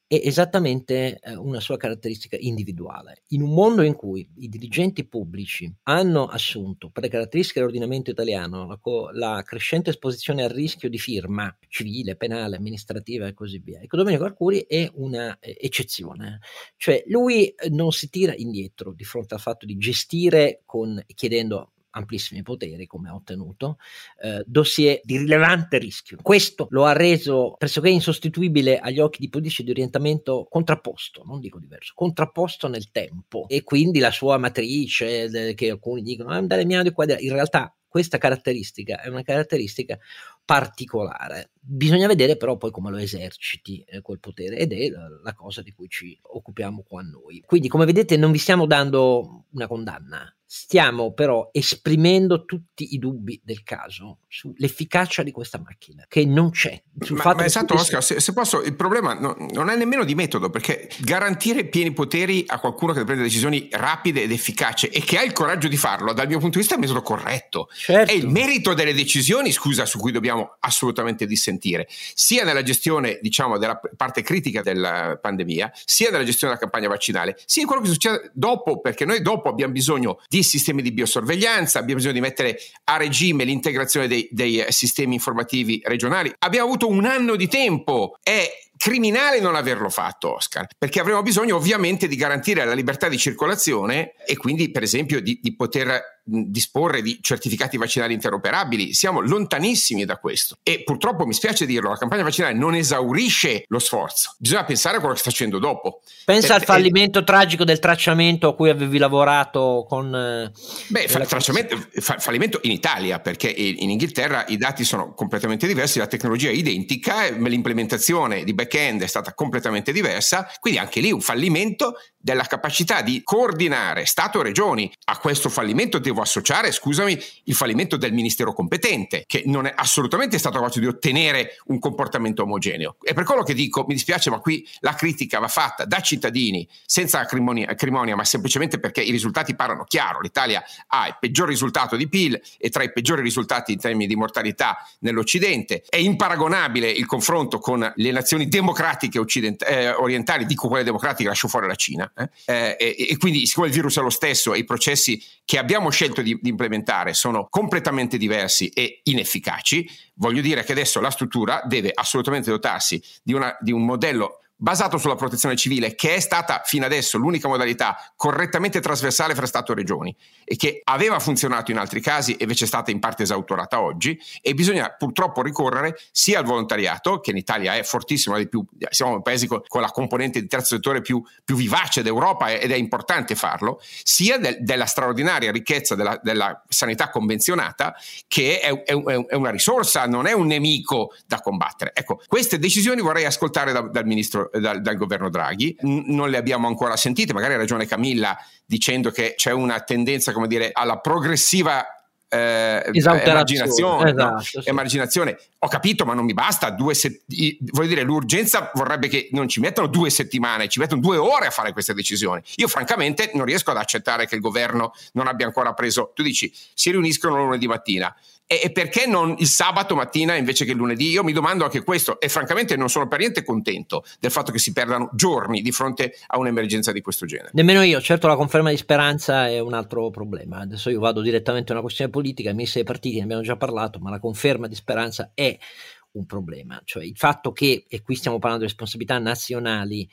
è esattamente eh, una sua caratteristica individuale. In un mondo in cui i dirigenti pubblici hanno assunto, per le caratteristiche dell'ordinamento italiano, la, co- la crescente esposizione al rischio di firma civile, penale, amministrativa e così via, ecco, Domenico Arcuri è un'eccezione, cioè lui eh, non si tira indietro di fronte al fatto di gestire con, chiedendo amplissimi poteri, come ha ottenuto, eh, dossier di rilevante rischio. Questo lo ha reso pressoché insostituibile agli occhi di politici di orientamento contrapposto, non dico diverso, contrapposto nel tempo e quindi la sua matrice, che alcuni dicono ah, andare mia di qua, in realtà questa caratteristica è una caratteristica particolare. Bisogna vedere però poi come lo eserciti eh, quel potere ed è la, la, cosa di cui ci occupiamo qua noi. Quindi come vedete non vi stiamo dando una condanna, Stiamo però esprimendo tutti i dubbi del caso sull'efficacia di questa macchina, che non c'è. Ma, ma esatto, Oscar, se, se, posso, il problema no, non è nemmeno di metodo, perché garantire pieni poteri a qualcuno che prende decisioni rapide ed efficaci e che ha il coraggio di farlo, dal mio punto di vista è il metodo corretto. Certo. È il merito delle decisioni, scusa, su cui dobbiamo assolutamente dissentire, sia nella gestione, diciamo, della parte critica della pandemia, sia nella gestione della campagna vaccinale, sia in quello che succede dopo, perché noi dopo abbiamo bisogno di sistemi di biosorveglianza, abbiamo bisogno di mettere a regime l'integrazione dei, dei sistemi informativi regionali. Abbiamo avuto un anno di tempo. È criminale non averlo fatto, Oscar, perché avremo bisogno ovviamente di garantire la libertà di circolazione e quindi, per esempio, di, di poter disporre di certificati vaccinali interoperabili. Siamo lontanissimi da questo. E purtroppo mi spiace dirlo, la campagna vaccinale non esaurisce lo sforzo. Bisogna pensare a quello che sta facendo dopo. Pensa per, al fallimento eh, tragico del tracciamento a cui avevi lavorato con... Eh, beh, fa, tracciamento, fa, fallimento in Italia, perché in Inghilterra i dati sono completamente diversi, la tecnologia è identica, l'implementazione di back-end è stata completamente diversa, quindi anche lì un fallimento della capacità di coordinare Stato e Regioni. A questo fallimento devo associare, scusami, il fallimento del ministero competente, che non è assolutamente stato capace di ottenere un comportamento omogeneo. E per quello che dico, mi dispiace, ma qui la critica va fatta da cittadini, senza acrimonia, acrimonia ma semplicemente perché i risultati parlano chiaro. L'Italia ha il peggior risultato di PIL e tra i peggiori risultati in termini di mortalità nell'Occidente. È imparagonabile il confronto con le nazioni democratiche eh, orientali, dico quelle democratiche, lascio fuori la Cina, eh? Eh, e, e, quindi, siccome il virus è lo stesso e i processi che abbiamo scelto di, di implementare sono completamente diversi e inefficaci, voglio dire che adesso la struttura deve assolutamente dotarsi di, una, di un modello basato sulla protezione civile, che è stata fino adesso l'unica modalità correttamente trasversale fra Stato e Regioni e che aveva funzionato in altri casi e invece è stata in parte esautorata oggi e bisogna purtroppo ricorrere sia al volontariato, che in Italia è fortissimo, di più, siamo un paese con, con, la componente di terzo settore più, più, vivace d'Europa ed è importante farlo, sia del, della straordinaria ricchezza della, della, sanità convenzionata che è, è, è, una risorsa, non è un nemico da combattere. Ecco, queste decisioni vorrei ascoltare da, dal ministro dal, dal governo Draghi. N- non le abbiamo ancora sentite, magari ha ragione Camilla dicendo che c'è una tendenza, come dire, alla progressiva eh, emarginazione, esatto, no? sì. emarginazione. Ho capito, ma non mi basta. Due se- voglio dire, l'urgenza vorrebbe che non ci mettano due settimane, ci mettono due ore a fare queste decisioni. Io, francamente, non riesco ad accettare che il governo non abbia ancora preso. Tu dici, si riuniscono lunedì mattina E, e, perché non il sabato mattina invece che il lunedì? Io mi domando anche questo e francamente non sono per niente contento del fatto che si perdano giorni di fronte a un'emergenza di questo genere. Nemmeno io, certo la conferma di speranza è un altro problema. Adesso io vado direttamente a una questione politica, i ministri dei partiti ne abbiamo già parlato, ma la conferma di speranza è un problema, cioè il fatto che, e qui stiamo parlando di responsabilità nazionali,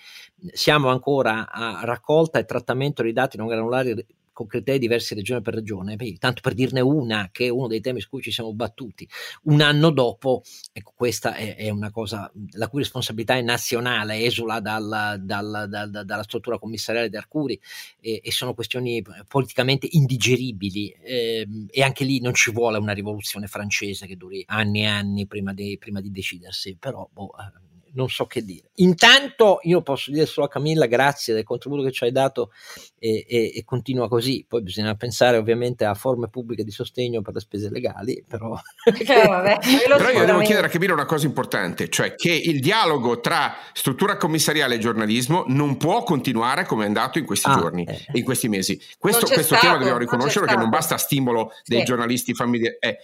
siamo ancora a raccolta e trattamento dei dati non granulari con criteri diversi regione per regione, tanto per dirne una che è uno dei temi su cui ci siamo battuti. Un anno dopo, ecco, questa è, è una cosa la cui responsabilità è nazionale, esula dalla, dalla, dalla, dalla struttura commissariale di Arcuri e, e, sono questioni politicamente indigeribili eh, e anche lì non ci vuole una rivoluzione francese che duri anni e anni prima di, prima di decidersi, però boh, eh, non so che dire. Intanto io posso dire solo a Camilla grazie del contributo che ci hai dato e, e, e continua così, poi bisogna pensare ovviamente a forme pubbliche di sostegno per le spese legali, però... Eh, vabbè, però io devo chiedere a Camilla una cosa importante, cioè che il dialogo tra struttura commissariale e giornalismo non può continuare come è andato in questi ah, giorni, eh. in questi mesi. Questo, questo stato, tema dobbiamo riconoscere che non basta stimolo dei sì. giornalisti familiari. Eh,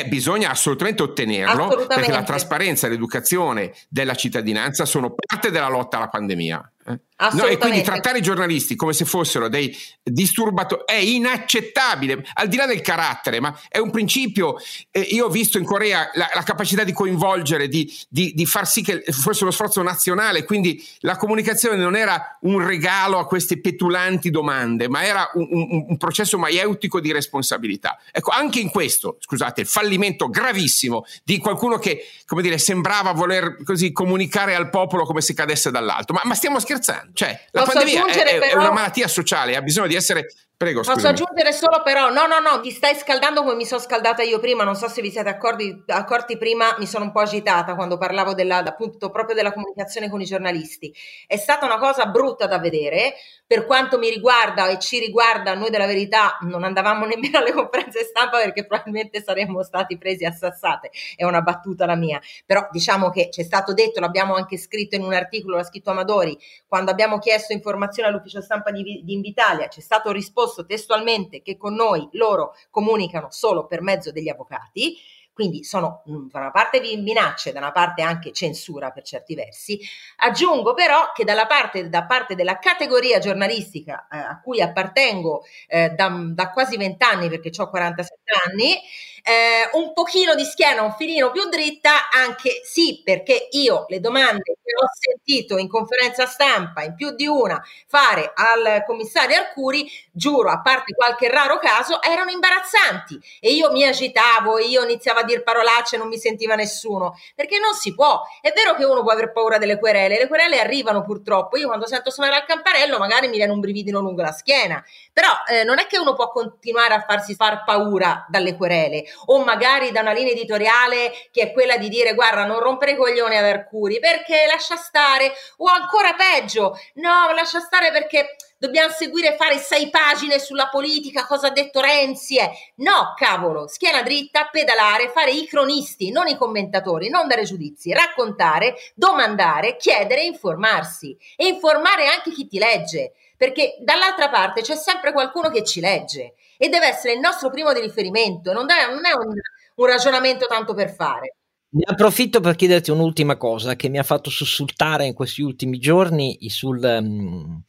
eh, bisogna assolutamente ottenerlo assolutamente. perché la trasparenza e l'educazione della cittadinanza sono parte della lotta alla pandemia. Eh? No, e quindi trattare i giornalisti come se fossero dei disturbatori è inaccettabile, al di là del carattere, ma è un principio. Eh, io ho visto in Corea la, la capacità di coinvolgere, di, di, di, far sì che fosse uno sforzo nazionale, quindi la comunicazione non era un regalo a queste petulanti domande, ma era un, un, un processo maieutico di responsabilità. Ecco, anche in questo, scusate, il fallimento gravissimo di qualcuno che, come dire, sembrava voler così comunicare al popolo come se cadesse dall'alto. Ma, ma stiamo scherzando? Scherzando. Cioè, la Posso pandemia è, è, una malattia sociale, ha bisogno di essere Prego, Posso scusami. aggiungere solo però, no, no, no, ti stai scaldando come mi sono scaldata io prima, non so se vi siete accorti, accorti prima, mi sono un po' agitata quando parlavo della, appunto proprio della comunicazione con i giornalisti. È stata una cosa brutta da vedere, per quanto mi riguarda e ci riguarda, noi della verità non andavamo nemmeno alle conferenze stampa perché probabilmente saremmo stati presi a sassate, è una battuta la mia, però diciamo che c'è stato detto, l'abbiamo anche scritto in un articolo, l'ha scritto Amadori, quando abbiamo chiesto informazioni all'ufficio stampa di, di Invitalia, c'è stato risposto risposto testualmente che con noi loro comunicano solo per mezzo degli avvocati, quindi sono mm, da una parte minacce, da una parte anche censura per certi versi. Aggiungo però che dalla parte, da parte della categoria giornalistica eh, a cui appartengo eh, da, da, quasi vent'anni, perché ho 47 anni, eh, un pochino di schiena, un filino più dritta, anche sì, perché io le domande che ho sentito in conferenza stampa, in più di una, fare al commissario Arcuri, giuro, a parte qualche raro caso, erano imbarazzanti. E io mi agitavo, io iniziavo a dire parolacce, non mi sentiva nessuno, perché non si può. È vero che uno può aver paura delle querele, le querele arrivano purtroppo, io quando sento suonare al campanello magari mi viene un brividino lungo la schiena, però eh, non è che uno può continuare a farsi far paura dalle querele o magari da una linea editoriale che è quella di dire guarda non rompere i coglioni ad Arcuri perché lascia stare o ancora peggio no lascia stare perché dobbiamo seguire fare sei pagine sulla politica, cosa ha detto Renzi. Eh. No, cavolo, schiena dritta, pedalare, fare i cronisti, non i commentatori, non dare giudizi, raccontare, domandare, chiedere, informarsi e informare anche chi ti legge, perché dall'altra parte c'è sempre qualcuno che ci legge e deve essere il nostro primo di riferimento, non, è, non è un, un ragionamento tanto per fare. Ne approfitto per chiederti un'ultima cosa che mi ha fatto sussultare in questi ultimi giorni sul um,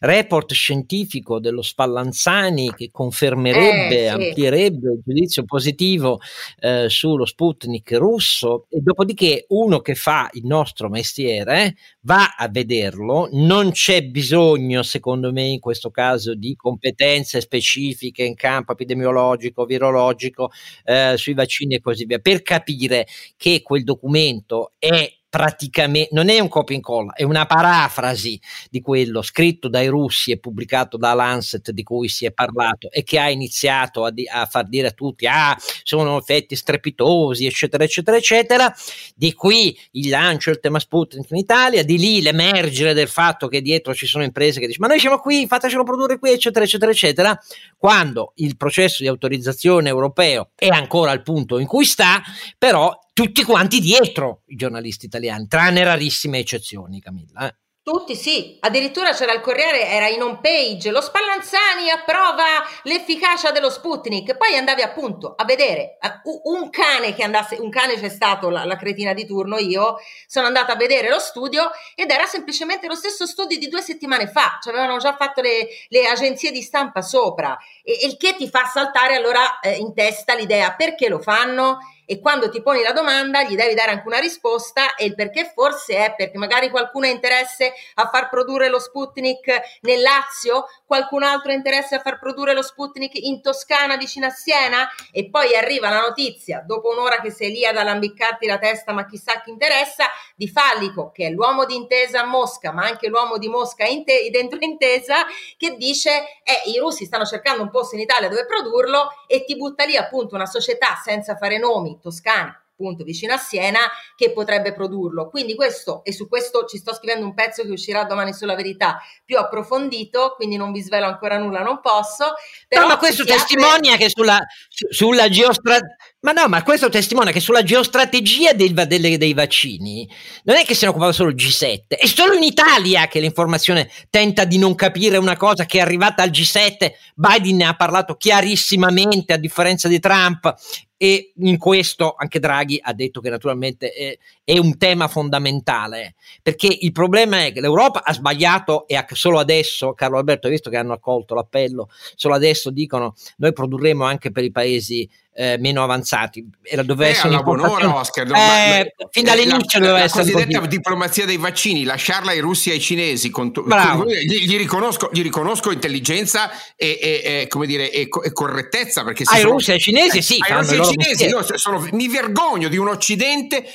report scientifico dello Spallanzani che confermerebbe, eh, sì. amplierebbe il giudizio positivo eh, sullo Sputnik russo e dopodiché uno che fa il nostro mestiere va a vederlo, non c'è bisogno secondo me in questo caso di competenze specifiche in campo epidemiologico, virologico, eh, sui vaccini e così via per capire che quel documento è praticamente non è un copia e incolla, è una parafrasi di quello scritto dai russi e pubblicato da Lancet di cui si è parlato e che ha iniziato a, di, a far dire a tutti ah sono effetti strepitosi eccetera eccetera eccetera. Di qui il lancio del tema Sputnik in Italia di lì l'emergere del fatto che dietro ci sono imprese che dicono ma noi siamo qui fatecelo produrre qui eccetera eccetera eccetera. Quando il processo di autorizzazione europeo è ancora al punto in cui sta però tutti quanti dietro i giornalisti italiani, tranne rarissime eccezioni, Camilla. Eh. Tutti sì, addirittura c'era il Corriere, era in home page, lo Spallanzani approva l'efficacia dello Sputnik, poi andavi appunto a vedere uh, un cane che andasse, un cane c'è stato la, la cretina di turno, io sono andata a vedere lo studio ed era semplicemente lo stesso studio di due settimane fa, cioè avevano già fatto le, le agenzie di stampa sopra, e, il che ti fa saltare allora eh, in testa l'idea perché lo fanno e quando ti poni la domanda gli devi dare anche una risposta e il perché forse è perché magari qualcuno ha interesse a far produrre lo Sputnik nel Lazio, qualcun altro ha interesse a far produrre lo Sputnik in Toscana vicino a Siena? E poi arriva la notizia dopo un'ora che sei lì ad alambiccarti la testa ma chissà chi interessa di Fallico che è l'uomo di intesa a Mosca ma anche l'uomo di Mosca in te- dentro intesa che dice eh, i russi stanno cercando un posto in Italia dove produrlo e ti butta lì appunto una società senza fare nomi Toscana, appunto vicino a Siena, che potrebbe produrlo. Quindi questo, e su questo ci sto scrivendo un pezzo che uscirà domani sulla verità, più approfondito, quindi non vi svelo ancora nulla, non posso. Però no, ma questo testimonia apre... che sulla, sulla geostrategia ma no, ma questo testimonia che sulla geostrategia dei, dei, dei, vaccini non è che se ne occupava solo il G7, è solo in Italia che l'informazione tenta di non capire una cosa che è arrivata al G7. Biden ne ha parlato chiarissimamente, a differenza di Trump, e in questo anche Draghi ha detto che naturalmente è, è, un tema fondamentale perché il problema è che l'Europa ha sbagliato e solo adesso, Carlo Alberto, hai visto che hanno accolto l'appello, solo adesso dicono noi produrremo anche per i paesi eh, meno avanzati. Era, doveva eh, essere una buon'ora, Oscar. No, eh, ma, fin dall'inizio la, doveva la essere La cosiddetta così. diplomazia dei vaccini, lasciarla ai russi e ai cinesi. Con, con, gli, gli, riconosco, gli, riconosco, intelligenza e, e, e, come dire, e, correttezza. Perché ai russi e ai cinesi, sì. Ai russi e ai cinesi, no, sono, mi vergogno di un Occidente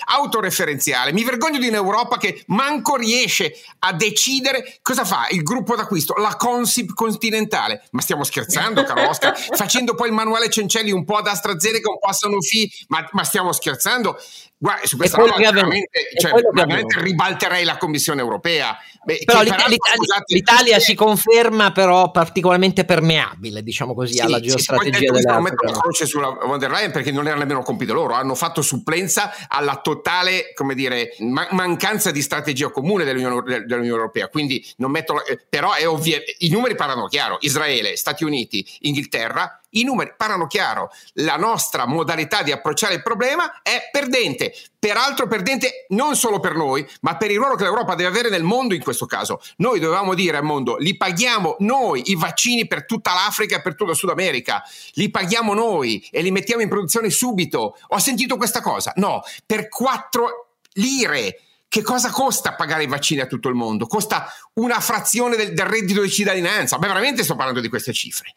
autoreferenziale. Mi vergogno di un'Europa che manco riesce a decidere cosa fa il gruppo d'acquisto, la Consip continentale. Ma stiamo scherzando, caro Oscar? Facendo poi il manuale Cencelli un po' ad AstraZeneca, un po' a Sanofi, ma, ma stiamo scherzando? Guarda, su questa roba veramente, cioè, veramente ribalterei la Commissione europea. Beh, però l'Italia, l'Italia, l'Italia si conferma però particolarmente permeabile, diciamo così, sì, alla sì, geostrategia della Non mettono la croce sulla von der Leyen perché non era nemmeno compito loro, hanno fatto supplenza alla totale, come dire, ma- mancanza di strategia comune dell'Unione, dell'Unione Europea. Quindi non metto la, però è ovvio, i numeri parlano chiaro, Israele, Stati Uniti, Inghilterra i numeri parlano chiaro, la nostra modalità di approcciare il problema è perdente, peraltro perdente non solo per noi, ma per il ruolo che l'Europa deve avere nel mondo in questo caso. Noi dovevamo dire al mondo, li paghiamo noi i vaccini per tutta l'Africa e per tutta Sud America, li paghiamo noi e li mettiamo in produzione subito. Ho sentito questa cosa? No, per 4 lire. Che cosa costa pagare i vaccini a tutto il mondo? Costa una frazione del, del reddito di cittadinanza. Beh, veramente sto parlando di queste cifre.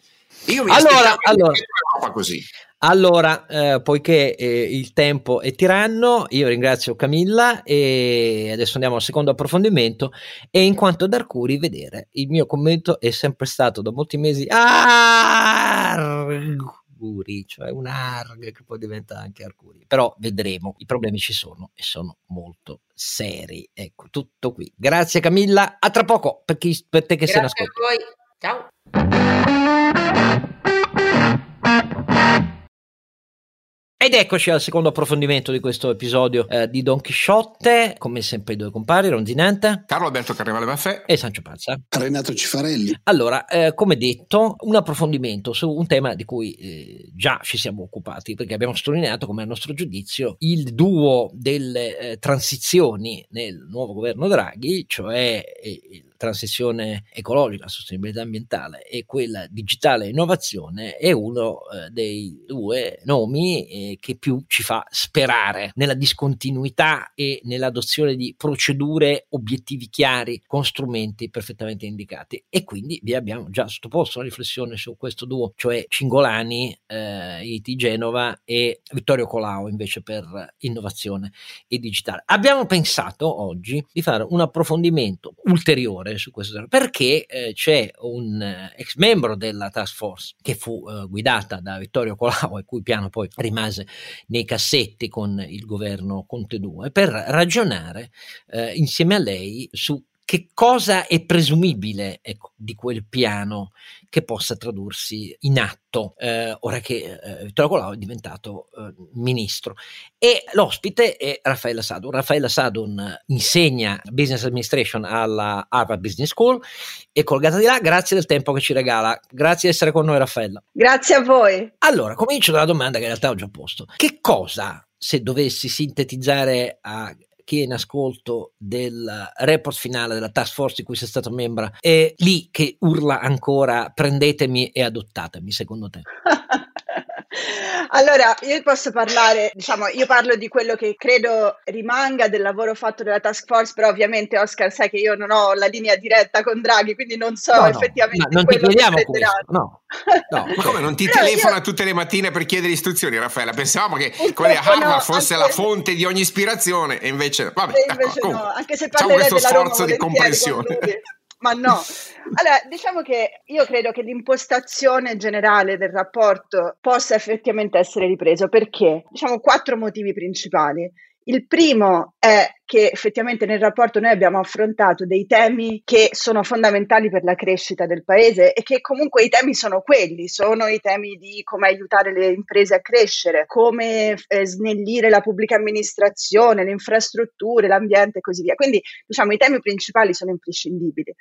Io mi allora, allora, così. Allora, eh, poiché eh, il tempo è tiranno, io ringrazio Camilla e adesso andiamo al secondo approfondimento e in quanto ad Arcuri, vedere, il mio commento è sempre stato da molti mesi Arcuri, cioè un ARG che poi diventa anche Arcuri, però vedremo, i problemi ci sono e sono molto seri. Ecco, tutto qui. Grazie Camilla, a tra poco per, chi, per te che Grazie se ne ascolta. a voi, ciao. Ed eccoci al secondo approfondimento di questo episodio eh, di Don Chisciotte, come sempre i due compari, Ronzinante, Carlo Alberto Carnevale Maffè e Sancio Panza. Renato Cifarelli. Allora, eh, come detto, un approfondimento su un tema di cui eh, già ci siamo occupati, perché abbiamo sottolineato come a nostro giudizio il duo delle eh, transizioni nel nuovo governo Draghi, cioè eh, transizione ecologica, sostenibilità ambientale e quella digitale innovazione è uno eh, dei due nomi eh, che più ci fa sperare nella discontinuità e nell'adozione di procedure, obiettivi chiari con strumenti perfettamente indicati. E quindi vi abbiamo già sottoposto una riflessione su questo duo, cioè Cingolani, eh, IT Genova e Vittorio Colau invece per innovazione e digitale. Abbiamo pensato oggi di fare un approfondimento ulteriore su questo perché eh, c'è un eh, ex membro della task force che fu eh, guidata da Vittorio Colau e cui piano poi rimase nei cassetti con il governo Conte 2 per ragionare eh, insieme a lei su che cosa è presumibile ecco, di quel piano che possa tradursi in atto eh, ora che eh, Vittorio Colau è diventato eh, ministro. E l'ospite è Raffaella Sadun. Raffaella Sadun insegna Business Administration alla Harvard Business School e colgata di là, grazie del tempo che ci regala. Grazie di essere con noi Raffaella. Grazie a voi. Allora, comincio dalla domanda che in realtà ho già posto. Che cosa, se dovessi sintetizzare a chi è in ascolto del report finale della task force di cui sei stato membro è lì che urla ancora prendetemi e adottatemi secondo te? Allora, io posso parlare, diciamo, io parlo di quello che credo rimanga del lavoro fatto dalla task force, però ovviamente Oscar sai che io non ho la linea diretta con Draghi, quindi non so no, effettivamente no, non ti chiediamo questo, no. no. Ma come non ti telefona io... tutte le mattine per chiedere istruzioni, Raffaella? Pensavamo che quella di Harvard fosse anche... la fonte di ogni ispirazione e invece, vabbè, e invece no, anche se parlerei questo sforzo di comprensione ma no. Allora, diciamo che io credo che l'impostazione generale del rapporto possa effettivamente essere ripreso perché, diciamo, quattro motivi principali. Il primo è che effettivamente nel rapporto noi abbiamo affrontato dei temi che sono fondamentali per la crescita del paese e che comunque i temi sono quelli, sono i temi di come aiutare le imprese a crescere, come eh, snellire la pubblica amministrazione, le infrastrutture, l'ambiente e così via. Quindi diciamo i temi principali sono imprescindibili.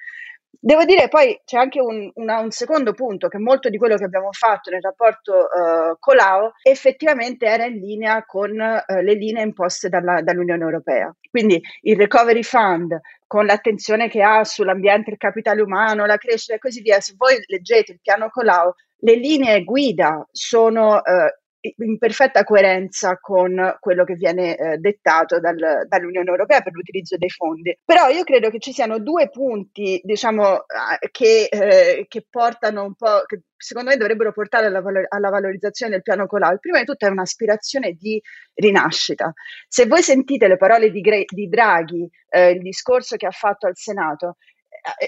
Devo dire poi c'è anche un, una, un, secondo punto che molto di quello che abbiamo fatto nel rapporto uh, Colau effettivamente era in linea con uh, le linee imposte dalla, dall'Unione Europea. Quindi il Recovery Fund con l'attenzione che ha sull'ambiente, il capitale umano, la crescita e così via, se voi leggete il piano Colau, le linee guida sono uh, in perfetta coerenza con quello che viene eh, dettato dal, dall'Unione Europea per l'utilizzo dei fondi. Però io credo che ci siano due punti, diciamo, che, eh, che portano un po', che secondo me dovrebbero portare alla, valor- alla valorizzazione del piano Colau. Il primo di tutto è un'aspirazione di rinascita. Se voi sentite le parole di, Gre- di Draghi, eh, il discorso che ha fatto al Senato,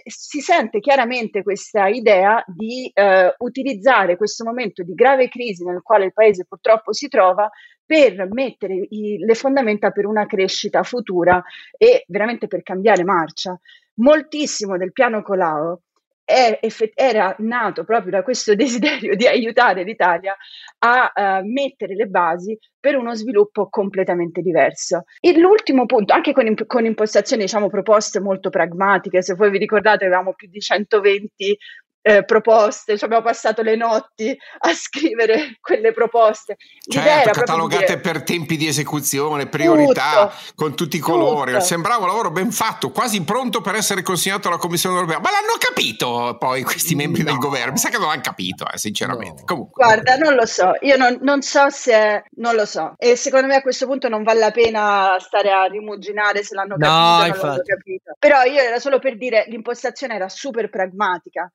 si sente chiaramente questa idea di eh, utilizzare questo momento di grave crisi nel quale il paese purtroppo si trova per mettere i, le fondamenta per una crescita futura e veramente per cambiare marcia. Moltissimo del piano Colau è, era nato proprio da questo desiderio di aiutare l'Italia a uh, mettere le basi per uno sviluppo completamente diverso. E l'ultimo punto, anche con, con impostazioni diciamo, proposte molto pragmatiche, se voi vi ricordate avevamo più di 120 eh, proposte, cioè abbiamo passato le notti a scrivere quelle proposte. Certo, catalogate dire, per tempi di esecuzione, priorità, tutto, con tutti i colori. Tutto. Sembrava un lavoro ben fatto, quasi pronto per essere consegnato alla Commissione europea. Ma l'hanno capito poi questi membri no. del governo? Mi sa che non l'hanno capito, eh, sinceramente. No. Comunque. Guarda, non lo so, io non, non, so se... non lo so. E secondo me a questo punto non vale la pena stare a rimuginare se l'hanno capito no, o non l'hanno capito. Però io era solo per dire, l'impostazione era super pragmatica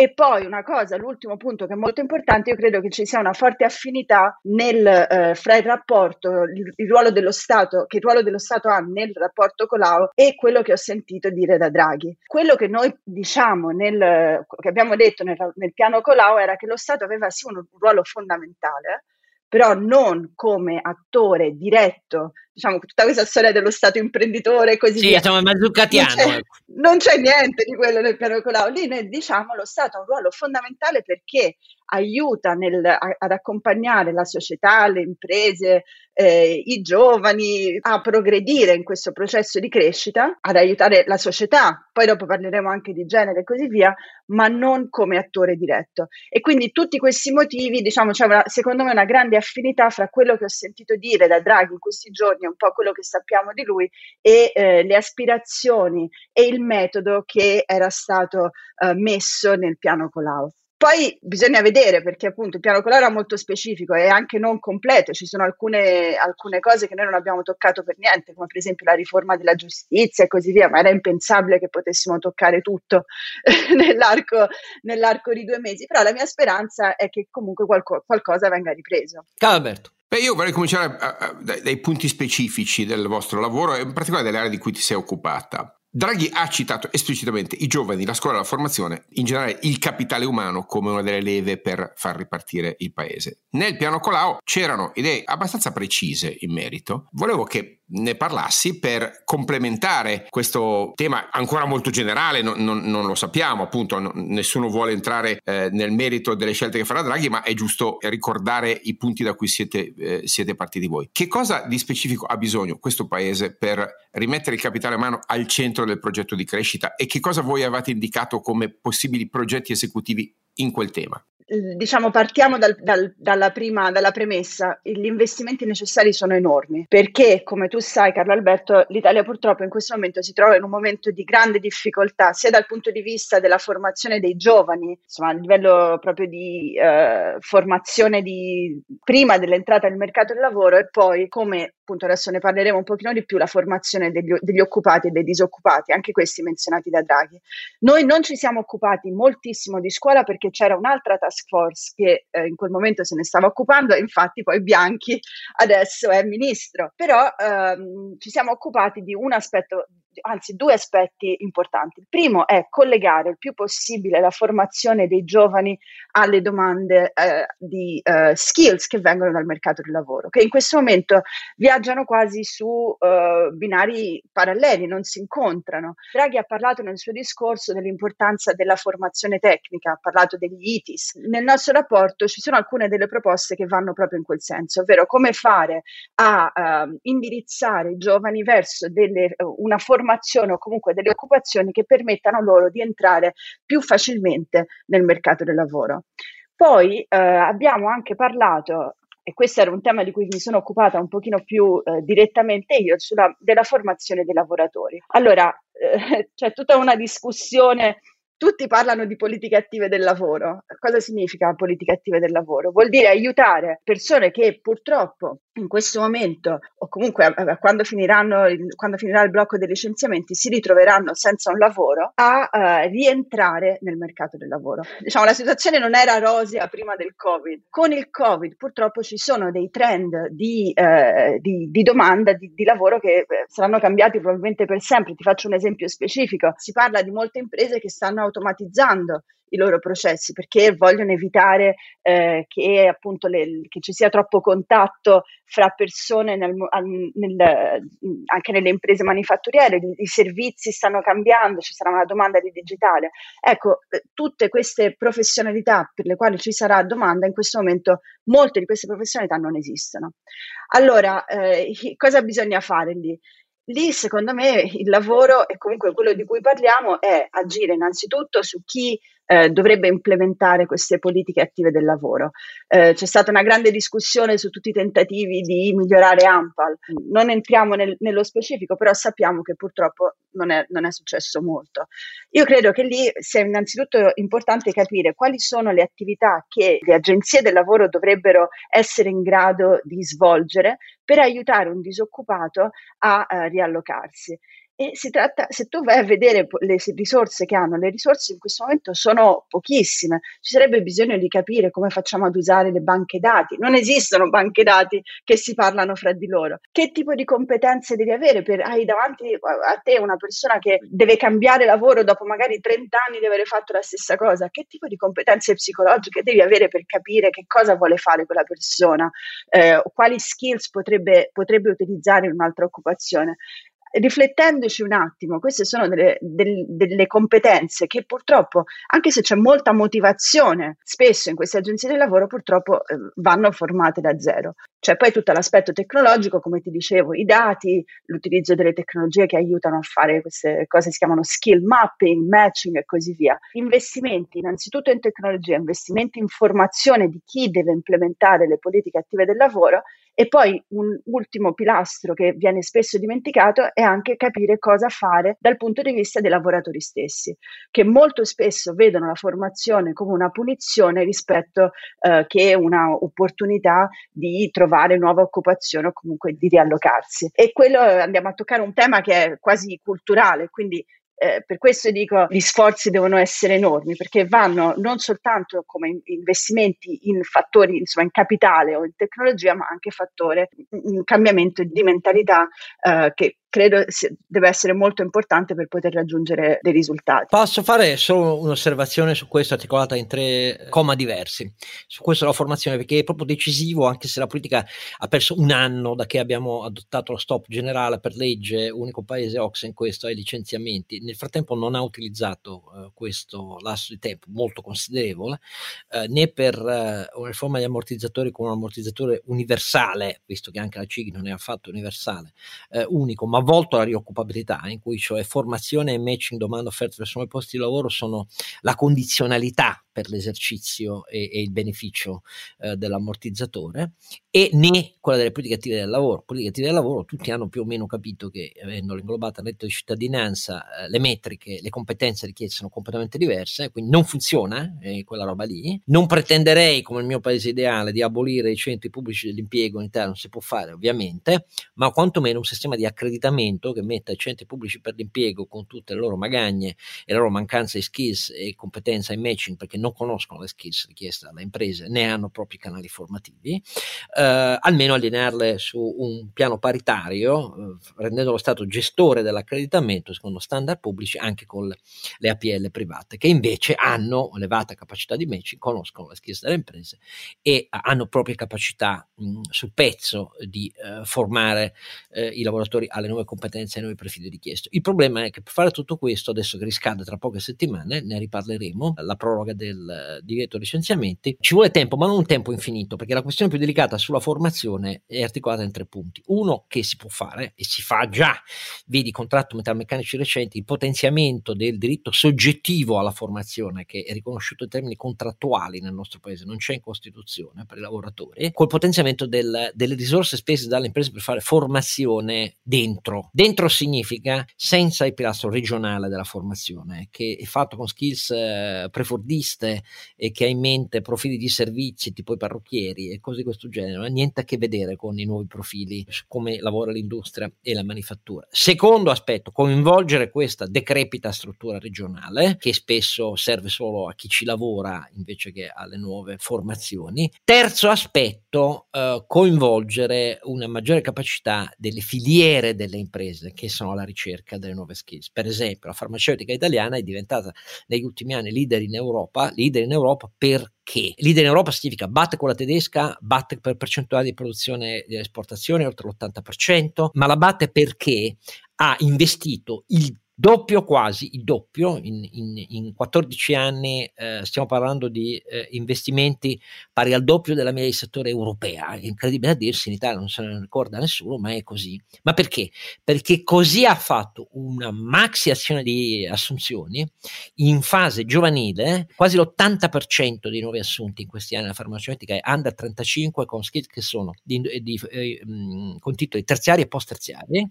e poi una cosa, l'ultimo punto che è molto importante, io credo che ci sia una forte affinità nel, eh, fra il rapporto, il, il, ruolo dello Stato, che il ruolo dello Stato ha nel rapporto con l'AO e quello che ho sentito dire da Draghi. Quello che noi diciamo, nel, che abbiamo detto nel, nel piano Colau era che lo Stato aveva sì un, un ruolo fondamentale, però non come attore diretto, diciamo, tutta questa storia dello Stato imprenditore e così sì, via. Sì, insomma, mazzuccatiano. Non c'è, ecco. non c'è niente di quello nel piano Colau. Lì noi diciamo lo Stato ha un ruolo fondamentale perché aiuta nel, a, ad accompagnare la società, le imprese, eh, i giovani a progredire in questo processo di crescita, ad aiutare la società, poi dopo parleremo anche di genere e così via, ma non come attore diretto. E quindi tutti questi motivi, diciamo, c'è una, secondo me una grande affinità fra quello che ho sentito dire da Draghi in questi giorni, un po' quello che sappiamo di lui, e eh, le aspirazioni e il metodo che era stato eh, messo nel piano Colau. Poi bisogna vedere perché appunto il piano colore è molto specifico e anche non completo, ci sono alcune, alcune, cose che noi non abbiamo toccato per niente, come per esempio la riforma della giustizia e così via, ma era impensabile che potessimo toccare tutto nell'arco, nell'arco, di due mesi, però la mia speranza è che comunque qualco, qualcosa venga ripreso. Ciao Alberto. Beh, io vorrei cominciare a, a, dai, dai, punti specifici del vostro lavoro, in particolare delle aree di cui ti sei occupata. Draghi ha citato esplicitamente i giovani, la scuola, la formazione, in generale il capitale umano come una delle leve per far ripartire il paese. Nel piano Colau c'erano idee abbastanza precise in merito. Volevo che ne parlassi per complementare questo tema ancora molto generale, non, non, non lo sappiamo, appunto, no, nessuno vuole entrare eh, nel merito delle scelte che farà Draghi, ma è giusto ricordare i punti da cui siete, eh, siete partiti voi. Che cosa di specifico ha bisogno questo paese per rimettere il capitale umano al centro del progetto di crescita e che cosa voi avete indicato come possibili progetti esecutivi in quel tema? diciamo, partiamo dal, dal, dalla, prima, dalla premessa, gli investimenti necessari sono enormi, perché come tu sai Carlo Alberto, l'Italia purtroppo in questo momento si trova in un momento di grande difficoltà, sia dal punto di vista della formazione dei giovani, insomma a livello proprio di eh, formazione di, prima dell'entrata nel mercato del lavoro e poi come appunto adesso ne parleremo un pochino di più, la formazione degli, degli, occupati e dei disoccupati, anche questi menzionati da Draghi. Noi non ci siamo occupati moltissimo di scuola perché c'era un'altra task force che eh, in quel momento se ne stava occupando e infatti poi Bianchi adesso è ministro, però ehm, ci siamo occupati di un aspetto anzi due aspetti importanti. Il primo è collegare il più possibile la formazione dei giovani alle domande eh, di eh, skills che vengono dal mercato del lavoro, che in questo momento viaggiano quasi su eh, binari paralleli, non si incontrano. Draghi ha parlato nel suo discorso dell'importanza della formazione tecnica, ha parlato degli ITIS. Nel nostro rapporto ci sono alcune delle proposte che vanno proprio in quel senso, ovvero come fare a ehm, indirizzare i giovani verso delle, una formazione formazione o comunque delle occupazioni che permettano loro di entrare più facilmente nel mercato del lavoro. Poi eh, abbiamo anche parlato e questo era un tema di cui mi sono occupata un pochino più eh, direttamente io, sulla, della formazione dei lavoratori. Allora, eh, c'è tutta una discussione tutti parlano di politiche attive del lavoro. Cosa significa politiche attive del lavoro? Vuol dire aiutare persone che purtroppo in questo momento o comunque quando, il, quando finirà il blocco dei licenziamenti si ritroveranno senza un lavoro a uh, rientrare nel mercato del lavoro. Diciamo la situazione non era rosea prima del Covid. Con il Covid purtroppo ci sono dei trend di, uh, di, di domanda di, di, lavoro che eh, saranno cambiati probabilmente per sempre. Ti faccio un esempio specifico. Si parla di molte imprese che stanno automatizzando i loro processi perché vogliono evitare eh, che appunto le, che ci sia troppo contatto fra persone nel, nel, anche nelle imprese manifatturiere, i, i, servizi stanno cambiando, ci sarà una domanda di digitale. Ecco, eh, tutte queste professionalità per le quali ci sarà domanda in questo momento, molte di queste professionalità non esistono. Allora, eh, cosa bisogna fare lì? Lì, secondo me, il lavoro, e comunque quello di cui parliamo, è agire innanzitutto su chi eh, dovrebbe implementare queste politiche attive del lavoro. Eh, c'è stata una grande discussione su tutti i tentativi di migliorare AMPAL. Non entriamo nel, nello specifico, però sappiamo che purtroppo non è, non è successo molto. Io credo che lì sia innanzitutto importante capire quali sono le attività che le agenzie del lavoro dovrebbero essere in grado di svolgere per aiutare un disoccupato a uh, riallocarsi. E si tratta, se tu vai a vedere le risorse che hanno, le risorse in questo momento sono pochissime. Ci sarebbe bisogno di capire come facciamo ad usare le banche dati. Non esistono banche dati che si parlano fra di loro. Che tipo di competenze devi avere? Per, hai davanti a te una persona che deve cambiare lavoro dopo magari 30 anni di aver fatto la stessa cosa. Che tipo di competenze psicologiche devi avere per capire che cosa vuole fare quella persona? Eh, quali skills potrebbe, potrebbe utilizzare in un'altra occupazione? Riflettendoci un attimo, queste sono delle, delle, delle, competenze che purtroppo, anche se c'è molta motivazione, spesso in queste agenzie di lavoro purtroppo eh, vanno formate da zero. C'è poi tutto l'aspetto tecnologico, come ti dicevo, i dati, l'utilizzo delle tecnologie che aiutano a fare queste cose si chiamano skill mapping, matching e così via. Investimenti innanzitutto in tecnologia, investimenti in formazione di chi deve implementare le politiche attive del lavoro e poi un ultimo pilastro che viene spesso dimenticato è anche capire cosa fare dal punto di vista dei lavoratori stessi, che molto spesso vedono la formazione come una punizione rispetto eh, che una opportunità di trovare nuova occupazione o comunque di riallocarsi. E quello andiamo a toccare un tema che è quasi culturale, quindi eh, per questo dico gli sforzi devono essere enormi perché vanno non soltanto come investimenti in fattori, insomma in capitale o in tecnologia, ma anche fattore un cambiamento di mentalità eh, che credo deve essere molto importante per poter raggiungere dei risultati. Posso fare solo un'osservazione su questo articolata in tre coma diversi, su questo la formazione, perché è proprio decisivo, anche se la politica ha perso un anno da che abbiamo adottato lo stop generale per legge, unico paese Ox in questo ai licenziamenti. Nel frattempo non ha utilizzato uh, questo lasso di tempo molto considerevole, uh, né per uh, una riforma degli ammortizzatori con un ammortizzatore universale, visto che anche la CIG non è affatto universale, unico, ma volto alla rioccupabilità, in cui cioè formazione e matching domanda offerta verso nuovi posti di lavoro sono la condizionalità per l'esercizio e, e il beneficio eh, dell'ammortizzatore e né quella delle politiche attive del lavoro. Politiche attive del lavoro tutti hanno più o meno capito che avendo inglobata il reddito di cittadinanza eh, le metriche, le competenze richieste sono completamente diverse, quindi non funziona eh, quella roba lì. Non pretenderei come il mio paese ideale di abolire i centri pubblici dell'impiego in Italia, non si può fare ovviamente, ma quantomeno un sistema di accreditamento che metta i centri pubblici per l'impiego con tutte le loro magagne e la loro mancanza di skills e competenza in matching perché non non conoscono le skills richieste dalle imprese né hanno propri canali formativi, eh, almeno allinearle su un piano paritario, eh, rendendo lo Stato gestore dell'accreditamento secondo standard pubblici anche con le APL private, che invece hanno elevata capacità di matching, conoscono le skills delle imprese e hanno proprie capacità mh, sul pezzo di eh, formare eh, i lavoratori alle nuove competenze e ai nuovi profili richiesti. Il problema è che per fare tutto questo, adesso che riscade tra poche settimane, ne riparleremo, la proroga del del divieto licenziamenti, ci vuole tempo, ma non un tempo infinito, perché la questione più delicata sulla formazione è articolata in tre punti. Uno che si può fare e si fa già, vedi contratto metalmeccanici recenti, il potenziamento del diritto soggettivo alla formazione che è riconosciuto in termini contrattuali nel nostro paese, non c'è in Costituzione per i lavoratori, col potenziamento del, delle risorse spese dalle imprese per fare formazione dentro. Dentro significa senza il pilastro regionale della formazione, che è fatto con skills eh, prefordiste cose e che ha in mente profili di servizi tipo i parrucchieri e cose di questo genere, non ha niente a che vedere con i nuovi profili, come lavora l'industria e la manifattura. Secondo aspetto, coinvolgere questa decrepita struttura regionale, che spesso serve solo a chi ci lavora invece che alle nuove formazioni. Terzo aspetto, eh, coinvolgere una maggiore capacità delle filiere delle imprese che sono alla ricerca delle nuove skills. Per esempio, la farmaceutica italiana è diventata negli ultimi anni leader in Europa, leader in Europa perché? Leader in Europa significa batte con la tedesca, batte per percentuale di produzione di esportazione oltre l'80%, ma la batte perché ha investito il doppio quasi, il doppio, in, in, in 14 anni eh, stiamo parlando di eh, investimenti pari al doppio della media di settore europea, è incredibile a dirsi, in Italia non se ne ricorda nessuno, ma è così. Ma perché? Perché così ha fatto una maxi azione di assunzioni in fase giovanile, quasi l'80% dei nuovi assunti in questi anni nella farmaceutica è under 35 con skill che sono di, di, eh, con titoli terziari e post terziari,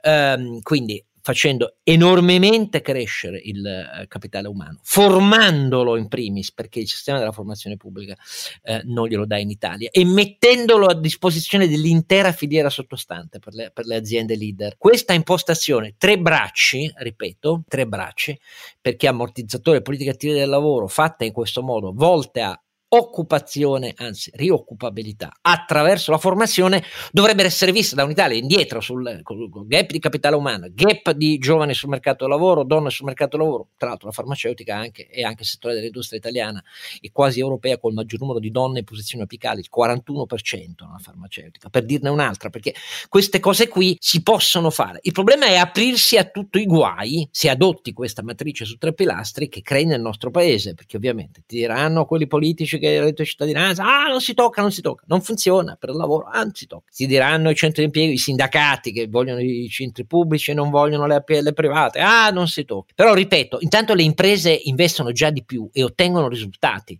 ehm, quindi facendo enormemente crescere il eh, capitale umano, formandolo in primis, perché il sistema della formazione pubblica eh, non glielo dà in Italia, e mettendolo a disposizione dell'intera filiera sottostante per le, per le aziende leader. Questa impostazione, tre bracci, ripeto, tre bracci, perché ammortizzatore politiche attive del lavoro fatte in questo modo, volte a occupazione, anzi rioccupabilità attraverso la formazione dovrebbe essere vista da un'Italia indietro sul, gap di capitale umano, gap di giovani sul mercato del lavoro, donne sul mercato del lavoro, tra l'altro la farmaceutica anche, è anche il settore dell'industria italiana e quasi europea col maggior numero di donne in posizioni apicali, il 41% nella farmaceutica, per dirne un'altra, perché queste cose qui si possono fare. Il problema è aprirsi a tutti i guai se adotti questa matrice su tre pilastri che crei nel nostro paese, perché ovviamente ti diranno quelli politici che il reddito di cittadinanza, ah non si tocca, non si tocca, non funziona per il lavoro, anzi tocca. Si diranno i centri di impiego, i sindacati che vogliono i centri pubblici e non vogliono le APL private, ah non si tocca. Però ripeto, intanto le imprese investono già di più e ottengono risultati.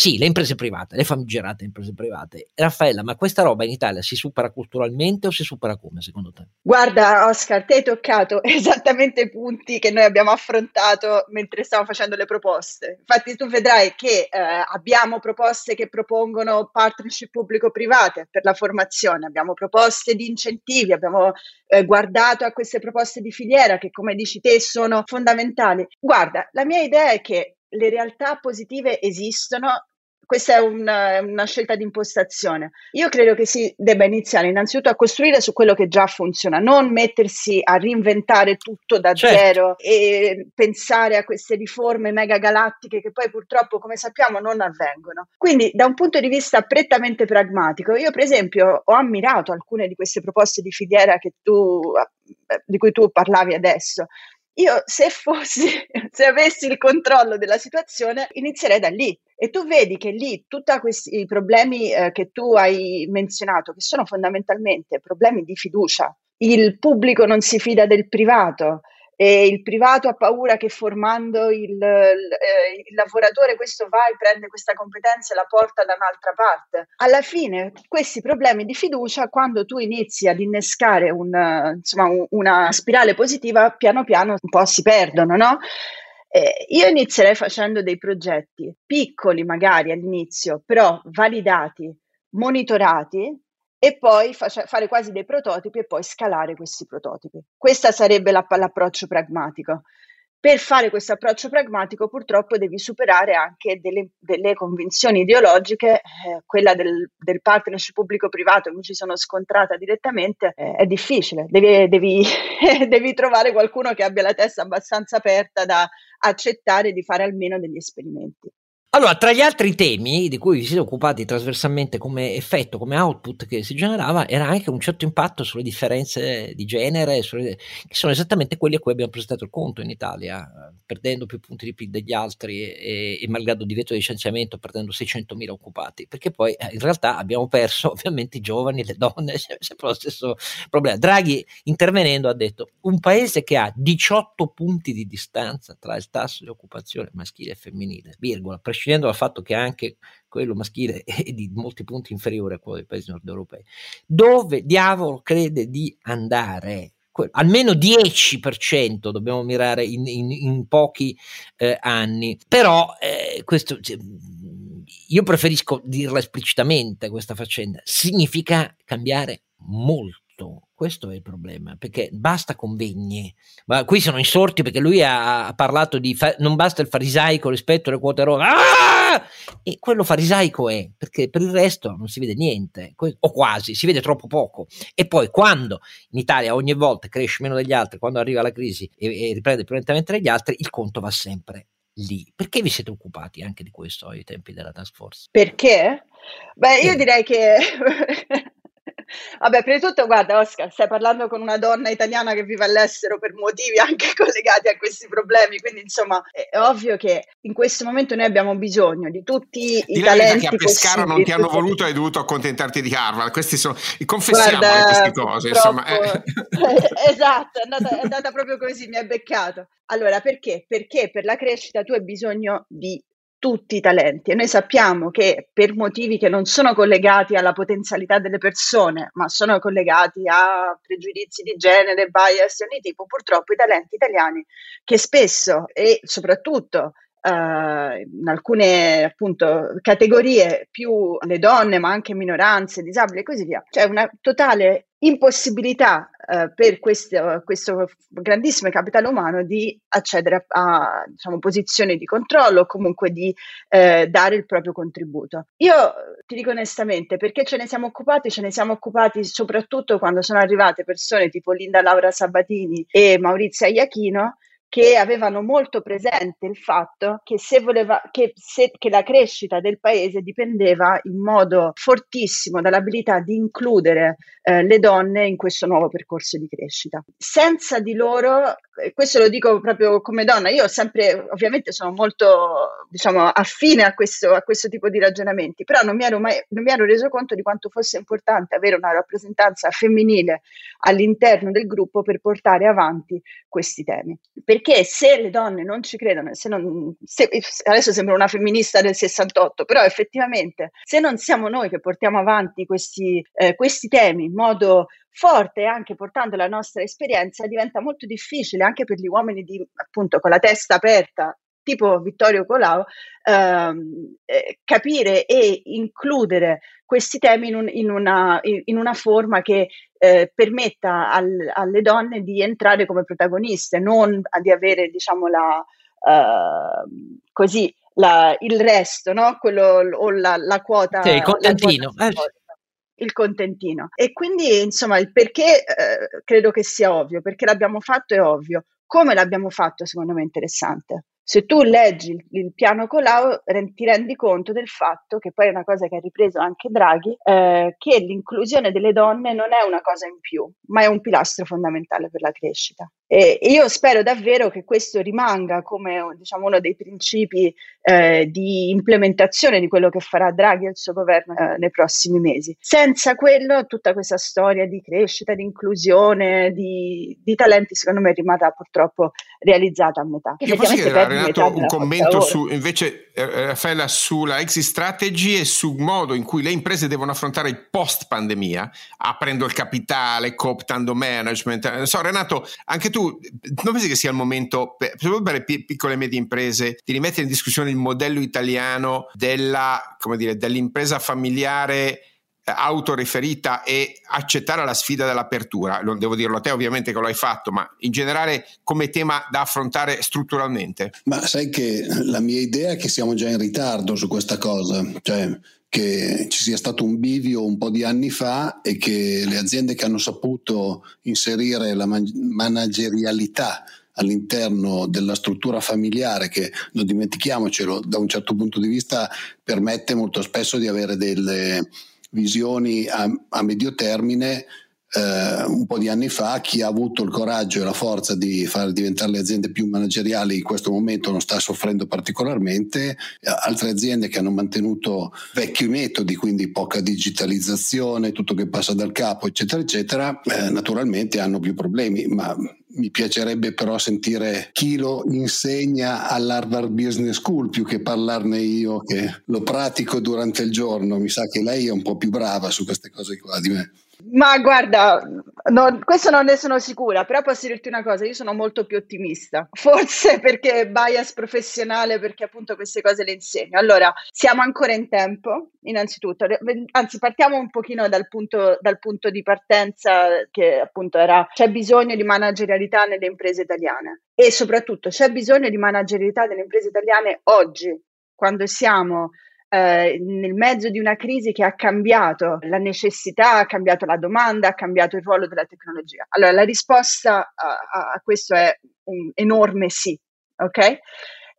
Sì, le imprese private, le famigerate imprese private. Raffaella, ma questa roba in Italia si supera culturalmente o si supera come secondo te? Guarda, Oscar, ti hai toccato esattamente i punti che noi abbiamo affrontato mentre stavamo facendo le proposte. Infatti, tu vedrai che eh, abbiamo proposte che propongono partnership pubblico-private per la formazione, abbiamo proposte di incentivi, abbiamo eh, guardato a queste proposte di filiera che, come dici te, sono fondamentali. Guarda, la mia idea è che le realtà positive esistono, questa è una, una, scelta di impostazione. Io credo che si debba iniziare innanzitutto a costruire su quello che già funziona, non mettersi a reinventare tutto da certo. zero e pensare a queste riforme mega galattiche che poi purtroppo, come sappiamo, non avvengono. Quindi, da un punto di vista prettamente pragmatico, io per esempio ho ammirato alcune di queste proposte di filiera tu, di cui tu parlavi adesso. Io se fossi, se avessi il controllo della situazione, inizierei da lì. E tu vedi che lì tutti questi problemi eh, che tu hai menzionato, che sono fondamentalmente problemi di fiducia, il pubblico non si fida del privato, e il privato ha paura che formando il, il, eh, il, lavoratore questo va e prende questa competenza e la porta da un'altra parte. Alla fine questi problemi di fiducia, quando tu inizi ad innescare un, insomma, una spirale positiva, piano piano un po' si perdono, no? Eh, io inizierei facendo dei progetti piccoli magari all'inizio, però validati, monitorati, e poi face- fare quasi dei prototipi e poi scalare questi prototipi. Questo sarebbe la- l'approccio pragmatico. Per fare questo approccio pragmatico purtroppo devi superare anche delle, delle convinzioni ideologiche, eh, quella del, del, partnership pubblico-privato, mi ci sono scontrata direttamente, eh, è difficile, devi, devi, devi trovare qualcuno che abbia la testa abbastanza aperta da accettare di fare almeno degli esperimenti. Allora, tra gli altri temi di cui vi siete occupati trasversalmente come effetto, come output che si generava, era anche un certo impatto sulle differenze di genere, sulle, che sono esattamente quelli a cui abbiamo presentato il conto in Italia, perdendo più punti di PIL degli altri e, e malgrado divieto di licenziamento, perdendo 600.000 occupati, perché poi eh, in realtà abbiamo perso ovviamente i giovani, le donne, sempre lo stesso problema. Draghi intervenendo ha detto un paese che ha 18 punti di distanza tra il tasso di occupazione maschile e femminile, virgola, prescindendo dal fatto che anche quello maschile è di molti punti inferiore a quello dei paesi nord europei. Dove diavolo crede di andare? almeno 10% dobbiamo mirare in, in, in pochi eh, anni. Però eh, questo, cioè, io preferisco dirla esplicitamente questa faccenda, significa cambiare molto questo è il problema, perché basta convegni. Ma qui sono insorti perché lui ha, ha parlato di fa- non basta il farisaico rispetto alle quote rosa. Ah! E quello farisaico è, perché per il resto non si vede niente, o quasi, si vede troppo poco. E poi quando in Italia ogni volta cresce meno degli altri, quando arriva la crisi e, e riprende più lentamente degli altri, il conto va sempre lì. Perché vi siete occupati anche di questo ai tempi della task force? Perché? Beh, io direi che Vabbè, prima di tutto, guarda, Oscar, stai parlando con una donna italiana che vive all'estero per motivi anche collegati a questi problemi, quindi insomma è ovvio che in questo momento noi abbiamo bisogno di tutti di i talenti che a Pescara non ti hanno voluto hai dovuto accontentarti di Harvard, questi sono, confessiamo guarda, queste cose, insomma. Eh. esatto, è andata, è andata proprio così, mi ha beccato. Allora, perché? Perché per la crescita tu hai bisogno di tutti i talenti. E noi sappiamo che per motivi che non sono collegati alla potenzialità delle persone, ma sono collegati a pregiudizi di genere, bias di ogni tipo, purtroppo i talenti italiani che spesso e soprattutto Uh, in alcune appunto categorie più le donne ma anche minoranze, disabili e così via. C'è una totale impossibilità uh, per questo, questo, grandissimo capitale umano di accedere a, a diciamo, posizioni di controllo o comunque di uh, dare il proprio contributo. Io ti dico onestamente, perché ce ne siamo occupati? Ce ne siamo occupati soprattutto quando sono arrivate persone tipo Linda Laura Sabatini e Maurizia Iachino che avevano molto presente il fatto che, se voleva, che, se, che la crescita del paese dipendeva in modo fortissimo dall'abilità di includere eh, le donne in questo nuovo percorso di crescita. Senza di loro, questo lo dico proprio come donna, io sempre, ovviamente sono molto, diciamo, affine a questo, a questo tipo di ragionamenti, però non mi, ero mai, non mi ero reso conto di quanto fosse importante avere una rappresentanza femminile all'interno del gruppo per portare avanti questi temi. Per perché se le donne non ci credono, se non, se, adesso sembra una femminista del 68, però effettivamente se non siamo noi che portiamo avanti questi, eh, questi temi in modo forte, anche portando la nostra esperienza, diventa molto difficile anche per gli uomini di, appunto, con la testa aperta tipo Vittorio Colau, ehm, eh, capire e includere questi temi in, un, in, una, in una, forma che eh, permetta al, alle donne di entrare come protagoniste, non di avere, diciamo, la, eh, così, la, il resto, no? Quello, o la, la quota. Sì, il contentino. Quota il contentino. E quindi, insomma, il perché eh, credo che sia ovvio, perché l'abbiamo fatto è ovvio. Come l'abbiamo fatto, secondo me, è interessante. Se tu leggi il, il piano Colau, ti rendi conto del fatto, che poi è una cosa che ha ripreso anche Draghi, eh, che l'inclusione delle donne non è una cosa in più, ma è un pilastro fondamentale per la crescita. E io spero davvero che questo rimanga come diciamo, uno dei principi eh, di implementazione di quello che farà Draghi e il suo governo eh, nei prossimi mesi. Senza quello, tutta questa storia di crescita, di inclusione, di, di talenti, secondo me rimarrà purtroppo realizzata a metà. Io posso chiedere a Renato un commento su, invece, Raffaella, sulla exit strategy e sul modo in cui le imprese devono affrontare il post pandemia, aprendo il capitale, cooptando management. So, Renato, anche tu tu non pensi che sia il momento, per, soprattutto per le piccole e medie imprese, di rimettere in discussione il modello italiano della, dire, dell'impresa familiare autoriferita e accettare la sfida dell'apertura. Non devo dirlo a te ovviamente che lo hai fatto, ma in generale come tema da affrontare strutturalmente? Ma sai che la mia idea è che siamo già in ritardo su questa cosa, cioè che ci sia stato un bivio un po' di anni fa e che le aziende che hanno saputo inserire la man- managerialità all'interno della struttura familiare che non dimentichiamocelo da un certo punto di vista permette molto spesso di avere delle visioni a, a medio termine eh, un po' di anni fa, chi ha avuto il coraggio e la forza di far diventare le aziende più manageriali in questo momento non sta soffrendo particolarmente, altre aziende che hanno mantenuto vecchi metodi, quindi poca digitalizzazione, tutto che passa dal capo, eccetera, eccetera, eh, naturalmente hanno più problemi, ma mi piacerebbe però sentire chi lo insegna all'Harvard Business School più che parlarne io che lo pratico durante il giorno. Mi sa che lei è un po' più brava su queste cose qua di me. Ma guarda, no, questo non ne sono sicura, però posso dirti una cosa, io sono molto più ottimista, forse perché bias professionale, perché appunto queste cose le insegno. Allora, siamo ancora in tempo, innanzitutto, anzi partiamo un pochino dal punto, dal punto di partenza che appunto era c'è bisogno di managerialità nelle imprese italiane e soprattutto c'è bisogno di managerialità nelle imprese italiane oggi, quando siamo eh, nel mezzo di una crisi che ha cambiato la necessità, ha cambiato la domanda, ha cambiato il ruolo della tecnologia. Allora, la risposta a, a questo è un enorme sì, ok?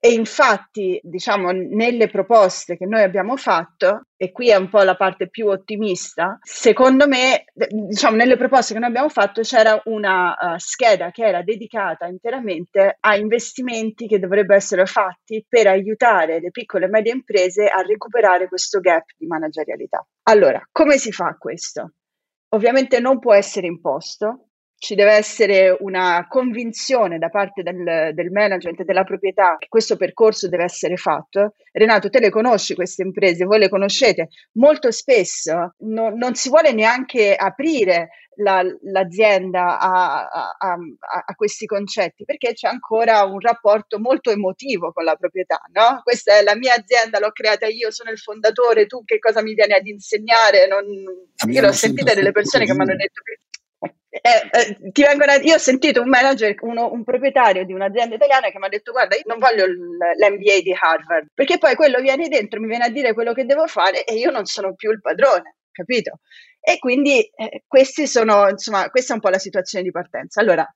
E infatti, diciamo, nelle proposte che noi abbiamo fatto, e qui è un po' la parte più ottimista, secondo me, diciamo, nelle proposte che noi abbiamo fatto c'era una uh, scheda che era dedicata interamente a investimenti che dovrebbero essere fatti per aiutare le piccole e medie imprese a recuperare questo gap di managerialità. Allora, come si fa questo? Ovviamente non può essere imposto, ci deve essere una convinzione da parte del, del management e della proprietà che questo percorso deve essere fatto. Renato, te le conosci queste imprese, voi le conoscete. Molto spesso no, non si vuole neanche aprire la, l'azienda a, a, a, a, questi concetti perché c'è ancora un rapporto molto emotivo con la proprietà. No? Questa è la mia azienda, l'ho creata io, sono il fondatore, tu che cosa mi vieni ad insegnare? Non, io l'ho sentita delle persone che mi hanno detto che eh, eh, ti vengono, io ho sentito un manager, uno, un proprietario di un'azienda italiana che mi ha detto guarda io non voglio l'MBA di Harvard perché poi quello viene dentro, mi viene a dire quello che devo fare e io non sono più il padrone, capito? E quindi eh, questi sono, insomma, questa è un po' la situazione di partenza. Allora,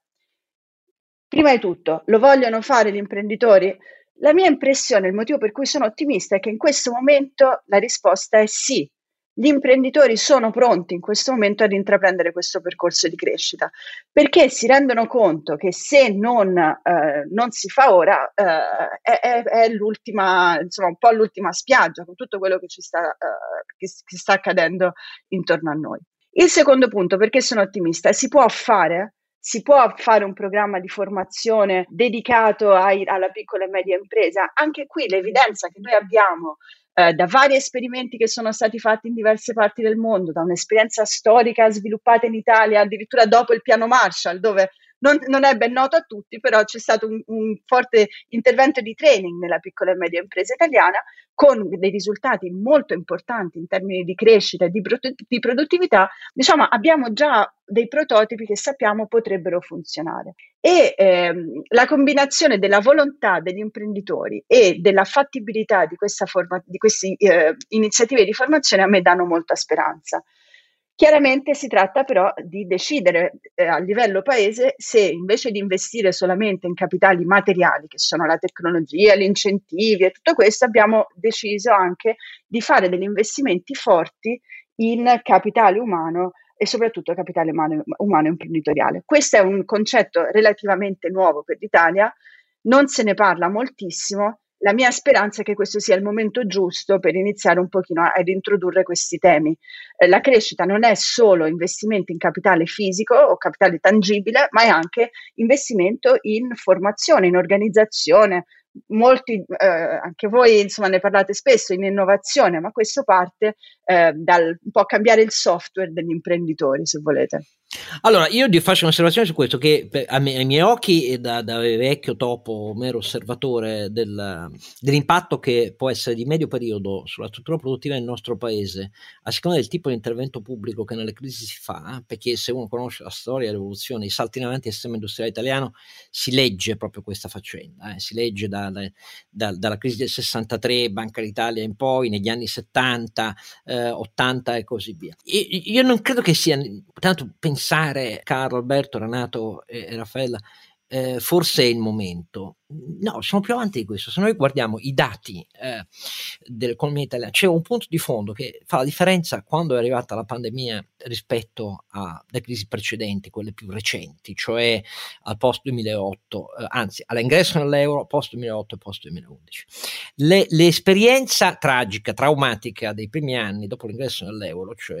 prima di tutto, lo vogliono fare gli imprenditori? La mia impressione, il motivo per cui sono ottimista è che in questo momento la risposta è sì, gli imprenditori sono pronti in questo momento ad intraprendere questo percorso di crescita perché si rendono conto che se non, eh, non si fa ora eh, è, è, l'ultima, insomma, un po' l'ultima spiaggia con tutto quello che ci sta, eh, che, che sta accadendo intorno a noi. Il secondo punto, perché sono ottimista, si può fare si può fare un programma di formazione dedicato ai, alla piccola e media impresa? Anche qui l'evidenza che noi abbiamo eh, da vari esperimenti che sono stati fatti in diverse parti del mondo, da un'esperienza storica sviluppata in Italia addirittura dopo il piano Marshall, dove non, non, è ben noto a tutti, però c'è stato un, un forte intervento di training nella piccola e media impresa italiana con dei risultati molto importanti in termini di crescita e di, di produttività, diciamo abbiamo già dei prototipi che sappiamo potrebbero funzionare. E ehm, la combinazione della volontà degli imprenditori e della fattibilità di, forma, di queste eh, iniziative di formazione a me danno molta speranza. Chiaramente si tratta però di decidere eh, a livello paese se invece di investire solamente in capitali materiali, che sono la tecnologia, gli incentivi e tutto questo, abbiamo deciso anche di fare degli investimenti forti in capitale umano e soprattutto capitale umano, umano imprenditoriale. Questo è un concetto relativamente nuovo per l'Italia, non se ne parla moltissimo la mia speranza è che questo sia il momento giusto per iniziare un pochino ad introdurre questi temi. Eh, la crescita non è solo investimento in capitale fisico o capitale tangibile, ma è anche investimento in formazione, in organizzazione. Molti, eh, anche voi insomma ne parlate spesso in innovazione, ma questo parte eh, dal un po' cambiare il software degli imprenditori, se volete. Allora, io ti faccio un'osservazione su questo, che me, ai miei occhi, da, da, vecchio topo, mero osservatore del, dell'impatto che può essere di medio periodo sulla struttura produttiva del nostro paese, a seconda del tipo di intervento pubblico che nelle crisi si fa, perché se uno conosce la storia, l'evoluzione, i salti in avanti del sistema industriale italiano, si legge proprio questa faccenda, eh? si legge da, da, dalla crisi del 63, Banca d'Italia in poi, negli anni 70, eh, 80 e così via. E, io non credo che sia, tanto pensare pensare, Carlo, Alberto, Renato e, e Raffaella, eh, forse è il momento. No, siamo più avanti di questo. Se noi guardiamo i dati eh, dell'economia italiana, c'è un punto di fondo che fa la differenza quando è arrivata la pandemia rispetto alle crisi precedenti, quelle più recenti, cioè al post 2008, eh, anzi all'ingresso nell'euro post 2008 e post 2011. Le, l'esperienza tragica, traumatica dei primi anni dopo l'ingresso nell'euro, cioè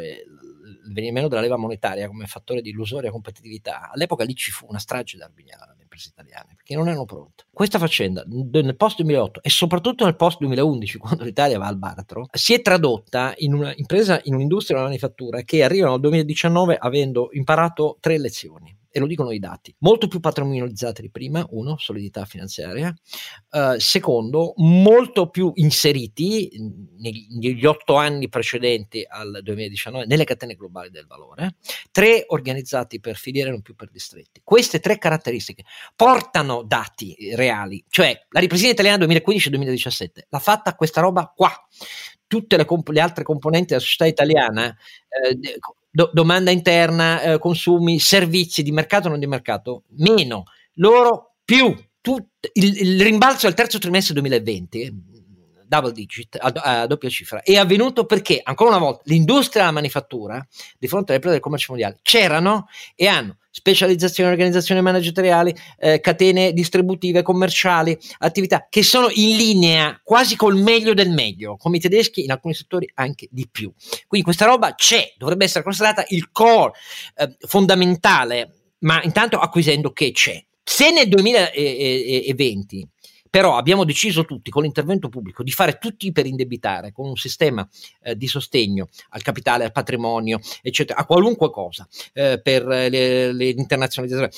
il venire meno della leva monetaria come fattore di illusoria competitività, all'epoca lì ci fu una strage darwiniana alle imprese italiane perché non erano pronte. Questa faccenda nel post 2008 e soprattutto nel post 2011, quando l'Italia va al baratro, si è tradotta in un'impresa, in un'industria, una manifattura che arrivano al 2019 avendo imparato tre lezioni e lo dicono i dati, molto più patrimonializzati di prima, uno, solidità finanziaria, uh, secondo, molto più inseriti negli, negli otto anni precedenti al 2019 nelle catene globali del valore, tre, organizzati per filiere non più per distretti. Queste tre caratteristiche portano dati reali, cioè la ripresa italiana 2015-2017 l'ha fatta questa roba qua tutte le, comp- le, altre componenti della società italiana eh, do, domanda interna, eh, consumi, servizi di mercato o non di mercato, meno, loro più. Tut, il, il, rimbalzo al terzo trimestre 2020 double digit, a, a, doppia cifra, è avvenuto perché, ancora una volta, l'industria della manifattura, di fronte alle prese del commercio mondiale, c'erano e hanno specializzazioni, organizzazioni manageriali, eh, catene distributive, commerciali, attività che sono in linea quasi col meglio del meglio, come i tedeschi in alcuni settori anche di più. Quindi questa roba c'è, dovrebbe essere considerata il core eh, fondamentale, ma intanto acquisendo che c'è. Se nel 2020 però abbiamo deciso tutti con l'intervento pubblico di fare tutti per indebitare con un sistema eh, di sostegno al capitale, al patrimonio, eccetera, a qualunque cosa eh, per le internazionalizzazioni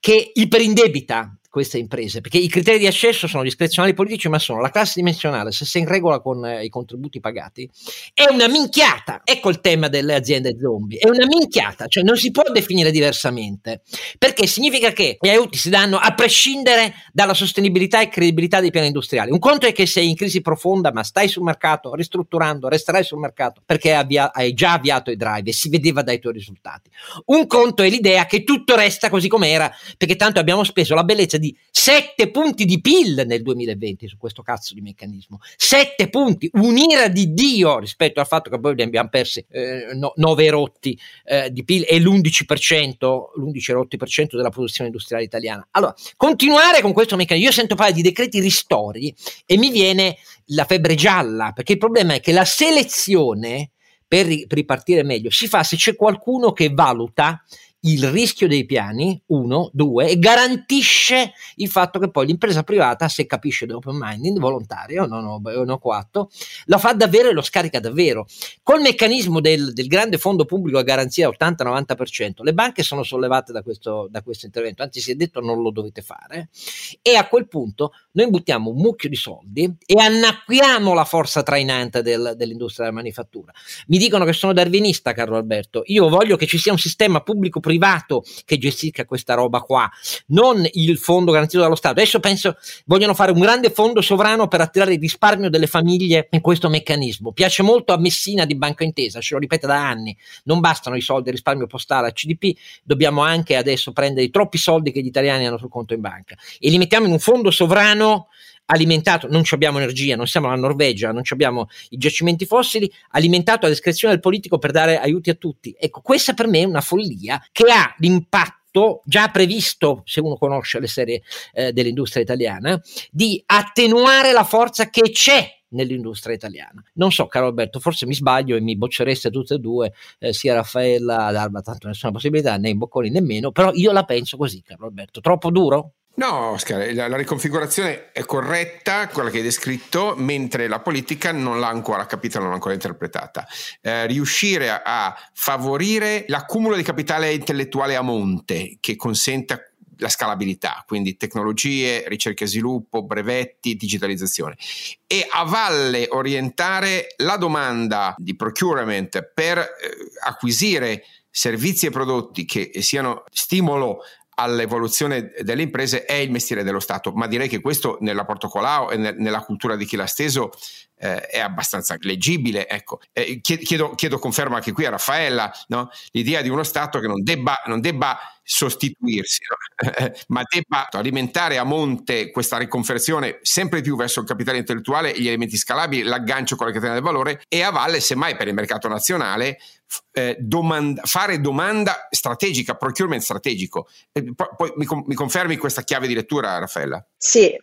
che iperindebita queste imprese, perché i criteri di accesso sono discrezionali politici, ma sono la classe dimensionale, se sei in regola con eh, i contributi pagati, è una minchiata. Ecco il tema delle aziende zombie, è una minchiata, cioè non si può definire diversamente, perché significa che gli aiuti si danno a prescindere dalla sostenibilità e credibilità dei piani industriali. Un conto è che sei in crisi profonda, ma stai sul mercato, ristrutturando, resterai sul mercato perché hai già avviato i drive e si vedeva dai tuoi risultati. Un conto è l'idea che tutto resta così com'era, perché tanto abbiamo speso la bellezza di 7 punti di PIL nel 2020 su questo cazzo di meccanismo. 7 punti, un'ira di Dio rispetto al fatto che poi ne abbiamo persi eh, no, 9 rotti eh, di PIL e l'11%, l'11 rotti per cento della produzione industriale italiana. Allora, continuare con questo meccanismo, io sento parlare di decreti ristori e mi viene la febbre gialla, perché il problema è che la selezione per ripartire meglio si fa se c'è qualcuno che valuta il rischio dei piani, uno, due, e garantisce il fatto che poi l'impresa privata, se capisce l'open minding volontario, non ho, non ho quattro, lo fa davvero e lo scarica davvero. Col meccanismo del, del grande fondo pubblico a garanzia 80-90%, le banche sono sollevate da questo, da questo intervento, anzi si è detto non lo dovete fare, e a quel punto noi buttiamo un mucchio di soldi e annacquiamo la forza trainante del, dell'industria della manifattura. Mi dicono che sono darwinista, Carlo Alberto, io voglio che ci sia un sistema pubblico-privato che gestisca questa roba qua, non il fondo garantito dallo Stato. Adesso penso vogliono fare un grande fondo sovrano per attirare il risparmio delle famiglie in questo meccanismo. Piace molto a Messina di Banca Intesa, ce lo ripete da anni, non bastano i soldi del risparmio postale a CDP, dobbiamo anche adesso prendere i troppi soldi che gli italiani hanno sul conto in banca e li mettiamo in un fondo sovrano alimentato, non abbiamo energia, non siamo la Norvegia, non abbiamo i giacimenti fossili, alimentato a discrezione del politico per dare aiuti a tutti. Ecco, questa per me è una follia che ha l'impatto già previsto, se uno conosce le serie eh, dell'industria italiana, di attenuare la forza che c'è nell'industria italiana. Non so, caro Alberto, forse mi sbaglio e mi boccereste tutte e due, eh, sia Raffaella ad Alba, tanto nessuna possibilità, né in Bocconi nemmeno, però io la penso così, caro Alberto. Troppo duro? No, Oscar, la, la, riconfigurazione è corretta, quella che hai descritto, mentre la politica non l'ha ancora capita, non l'ha ancora interpretata. Eh, riuscire a, a, favorire l'accumulo di capitale intellettuale a monte che consenta la scalabilità, quindi tecnologie, ricerca e sviluppo, brevetti, digitalizzazione e a valle orientare la domanda di procurement per eh, acquisire servizi e prodotti che siano stimolo all'evoluzione delle imprese è il mestiere dello Stato, ma direi che questo nella Portocolao e nella cultura di chi l'ha steso eh, è abbastanza leggibile. Ecco. Eh, chiedo, chiedo, conferma anche qui a Raffaella no? l'idea di uno Stato che non debba, non debba sostituirsi, no? ma debba alimentare a monte questa riconversione sempre più verso il capitale intellettuale, gli elementi scalabili, l'aggancio con la catena del valore e a valle, semmai per il mercato nazionale, eh, domanda, fare domanda strategica, procurement strategico. Eh, poi mi, mi, confermi questa chiave di lettura, Raffaella? Sì,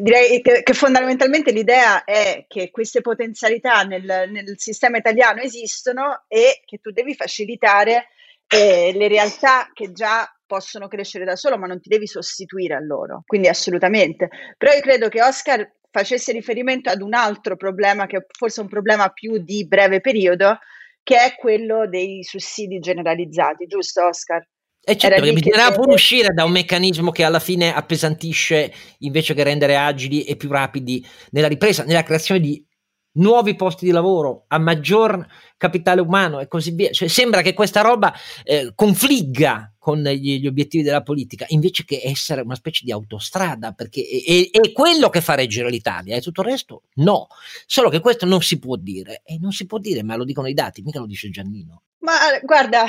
direi che, che fondamentalmente l'idea è che queste potenzialità nel, nel, sistema italiano esistono e che tu devi facilitare eh, le realtà che già possono crescere da solo, ma non ti devi sostituire a loro. Quindi assolutamente. Però io credo che Oscar facesse riferimento ad un altro problema, che forse è un problema più di breve periodo, che è quello dei sussidi generalizzati, giusto Oscar? E certo, perché bisognerà pure uscire da un meccanismo che alla fine appesantisce invece che rendere agili e più rapidi nella ripresa, nella creazione di nuovi posti di lavoro, a maggior capitale umano e così via. Cioè, sembra che questa roba eh, confligga con gli, gli, obiettivi della politica, invece che essere una specie di autostrada, perché è, è, è, quello che fa reggere l'Italia e tutto il resto no. Solo che questo non si può dire, e non si può dire, ma lo dicono i dati, mica lo dice Giannino. Ma guarda,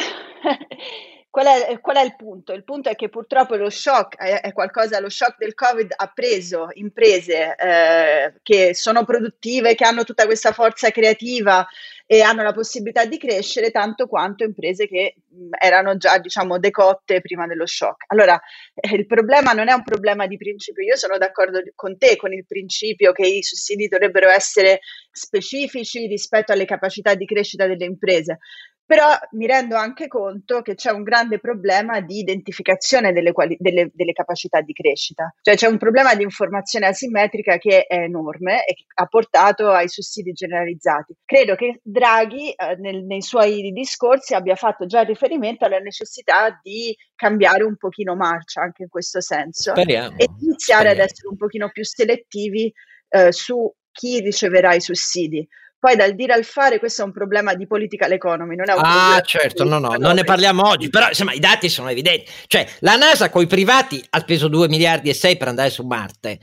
Qual è, qual è, il punto? Il punto è che purtroppo lo shock è, è qualcosa, lo shock del Covid ha preso imprese eh, che sono produttive, che hanno tutta questa forza creativa e hanno la possibilità di crescere tanto quanto imprese che mh, erano già diciamo decotte prima dello shock. Allora eh, il problema non è un problema di principio, io sono d'accordo con te con il principio che i sussidi dovrebbero essere specifici rispetto alle capacità di crescita delle imprese, però mi rendo anche conto che c'è un grande problema di identificazione delle, quali- delle, delle, capacità di crescita, cioè c'è un problema di informazione asimmetrica che è enorme e che ha portato ai sussidi generalizzati. Credo che Draghi eh, nel, nei suoi discorsi abbia fatto già riferimento alla necessità di cambiare un pochino marcia anche in questo senso speriamo, e iniziare speriamo. ad essere un pochino più selettivi eh, su chi riceverà i sussidi poi dal dire al fare questo è un problema di political economy, non è un Ah, certo, no, no, non ne parliamo oggi, però insomma i dati sono evidenti. Cioè, la NASA con i privati ha speso 2 miliardi e 6 per andare su Marte.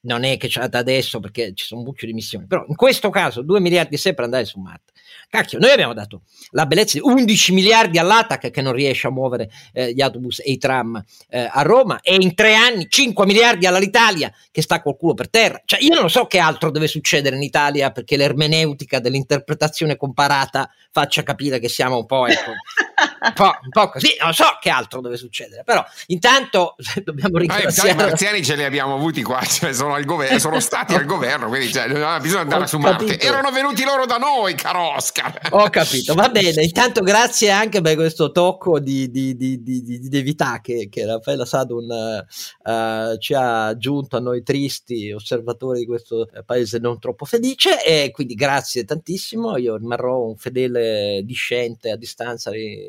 Non è che c'è da adesso perché ci sono un buccio di missioni, però in questo caso 2 miliardi e 6 per andare su Marte. Cacchio, noi abbiamo dato la bellezza di 11 miliardi all'ATAC che non riesce a muovere eh, gli autobus e i tram eh, a Roma e in tre anni 5 miliardi all'Italia che sta col culo per terra. Cioè io non so che altro deve succedere in Italia perché l'ermeneutica dell'interpretazione comparata faccia capire che siamo un po' ecco, un, po', un po' così, non so che altro deve succedere, però intanto dobbiamo ringraziare... Eh, i marziani ce li abbiamo avuti qua, cioè sono, al governo, sono stati al governo, quindi cioè, bisogna andare Ho su capito. Marte. Erano venuti loro da noi, caro Oscar. Ho capito, va bene, intanto grazie anche per questo tocco di, di, di, di, di devità che, che Raffaella Sadun uh, ci ha aggiunto a noi tristi osservatori di questo paese non troppo felice e quindi grazie tantissimo, io rimarrò un fedele discente a distanza di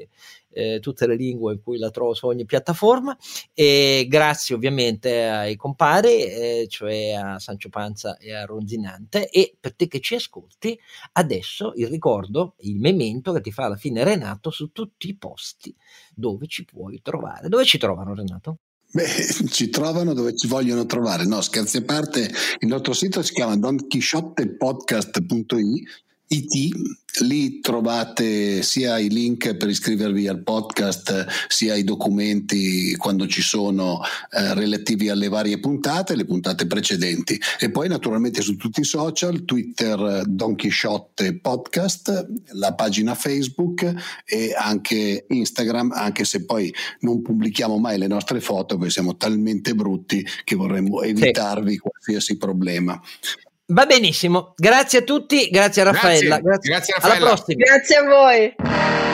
eh, tutte le lingue in cui la trovo su ogni piattaforma e grazie ovviamente ai compari, eh, cioè a Sancio Panza e a Ronzinante e per te che ci ascolti adesso il ricordo, il memento che ti fa alla fine Renato su tutti i posti dove ci puoi trovare. Dove ci trovano Renato? Beh, ci trovano dove ci vogliono trovare. No, scherzi a parte, il nostro sito si chiama donchisciottepodcast.it IT, lì trovate sia i link per iscrivervi al podcast, sia i documenti quando ci sono eh, relativi alle varie puntate, le puntate precedenti. E poi naturalmente su tutti i social, Twitter Don Quixote Podcast, la pagina Facebook e anche Instagram, anche se poi non pubblichiamo mai le nostre foto perché siamo talmente brutti che vorremmo evitarvi sì. qualsiasi problema. Va benissimo, grazie a tutti, grazie a Raffaella. Grazie, grazie, grazie Raffaella. Alla prossima. Grazie a voi.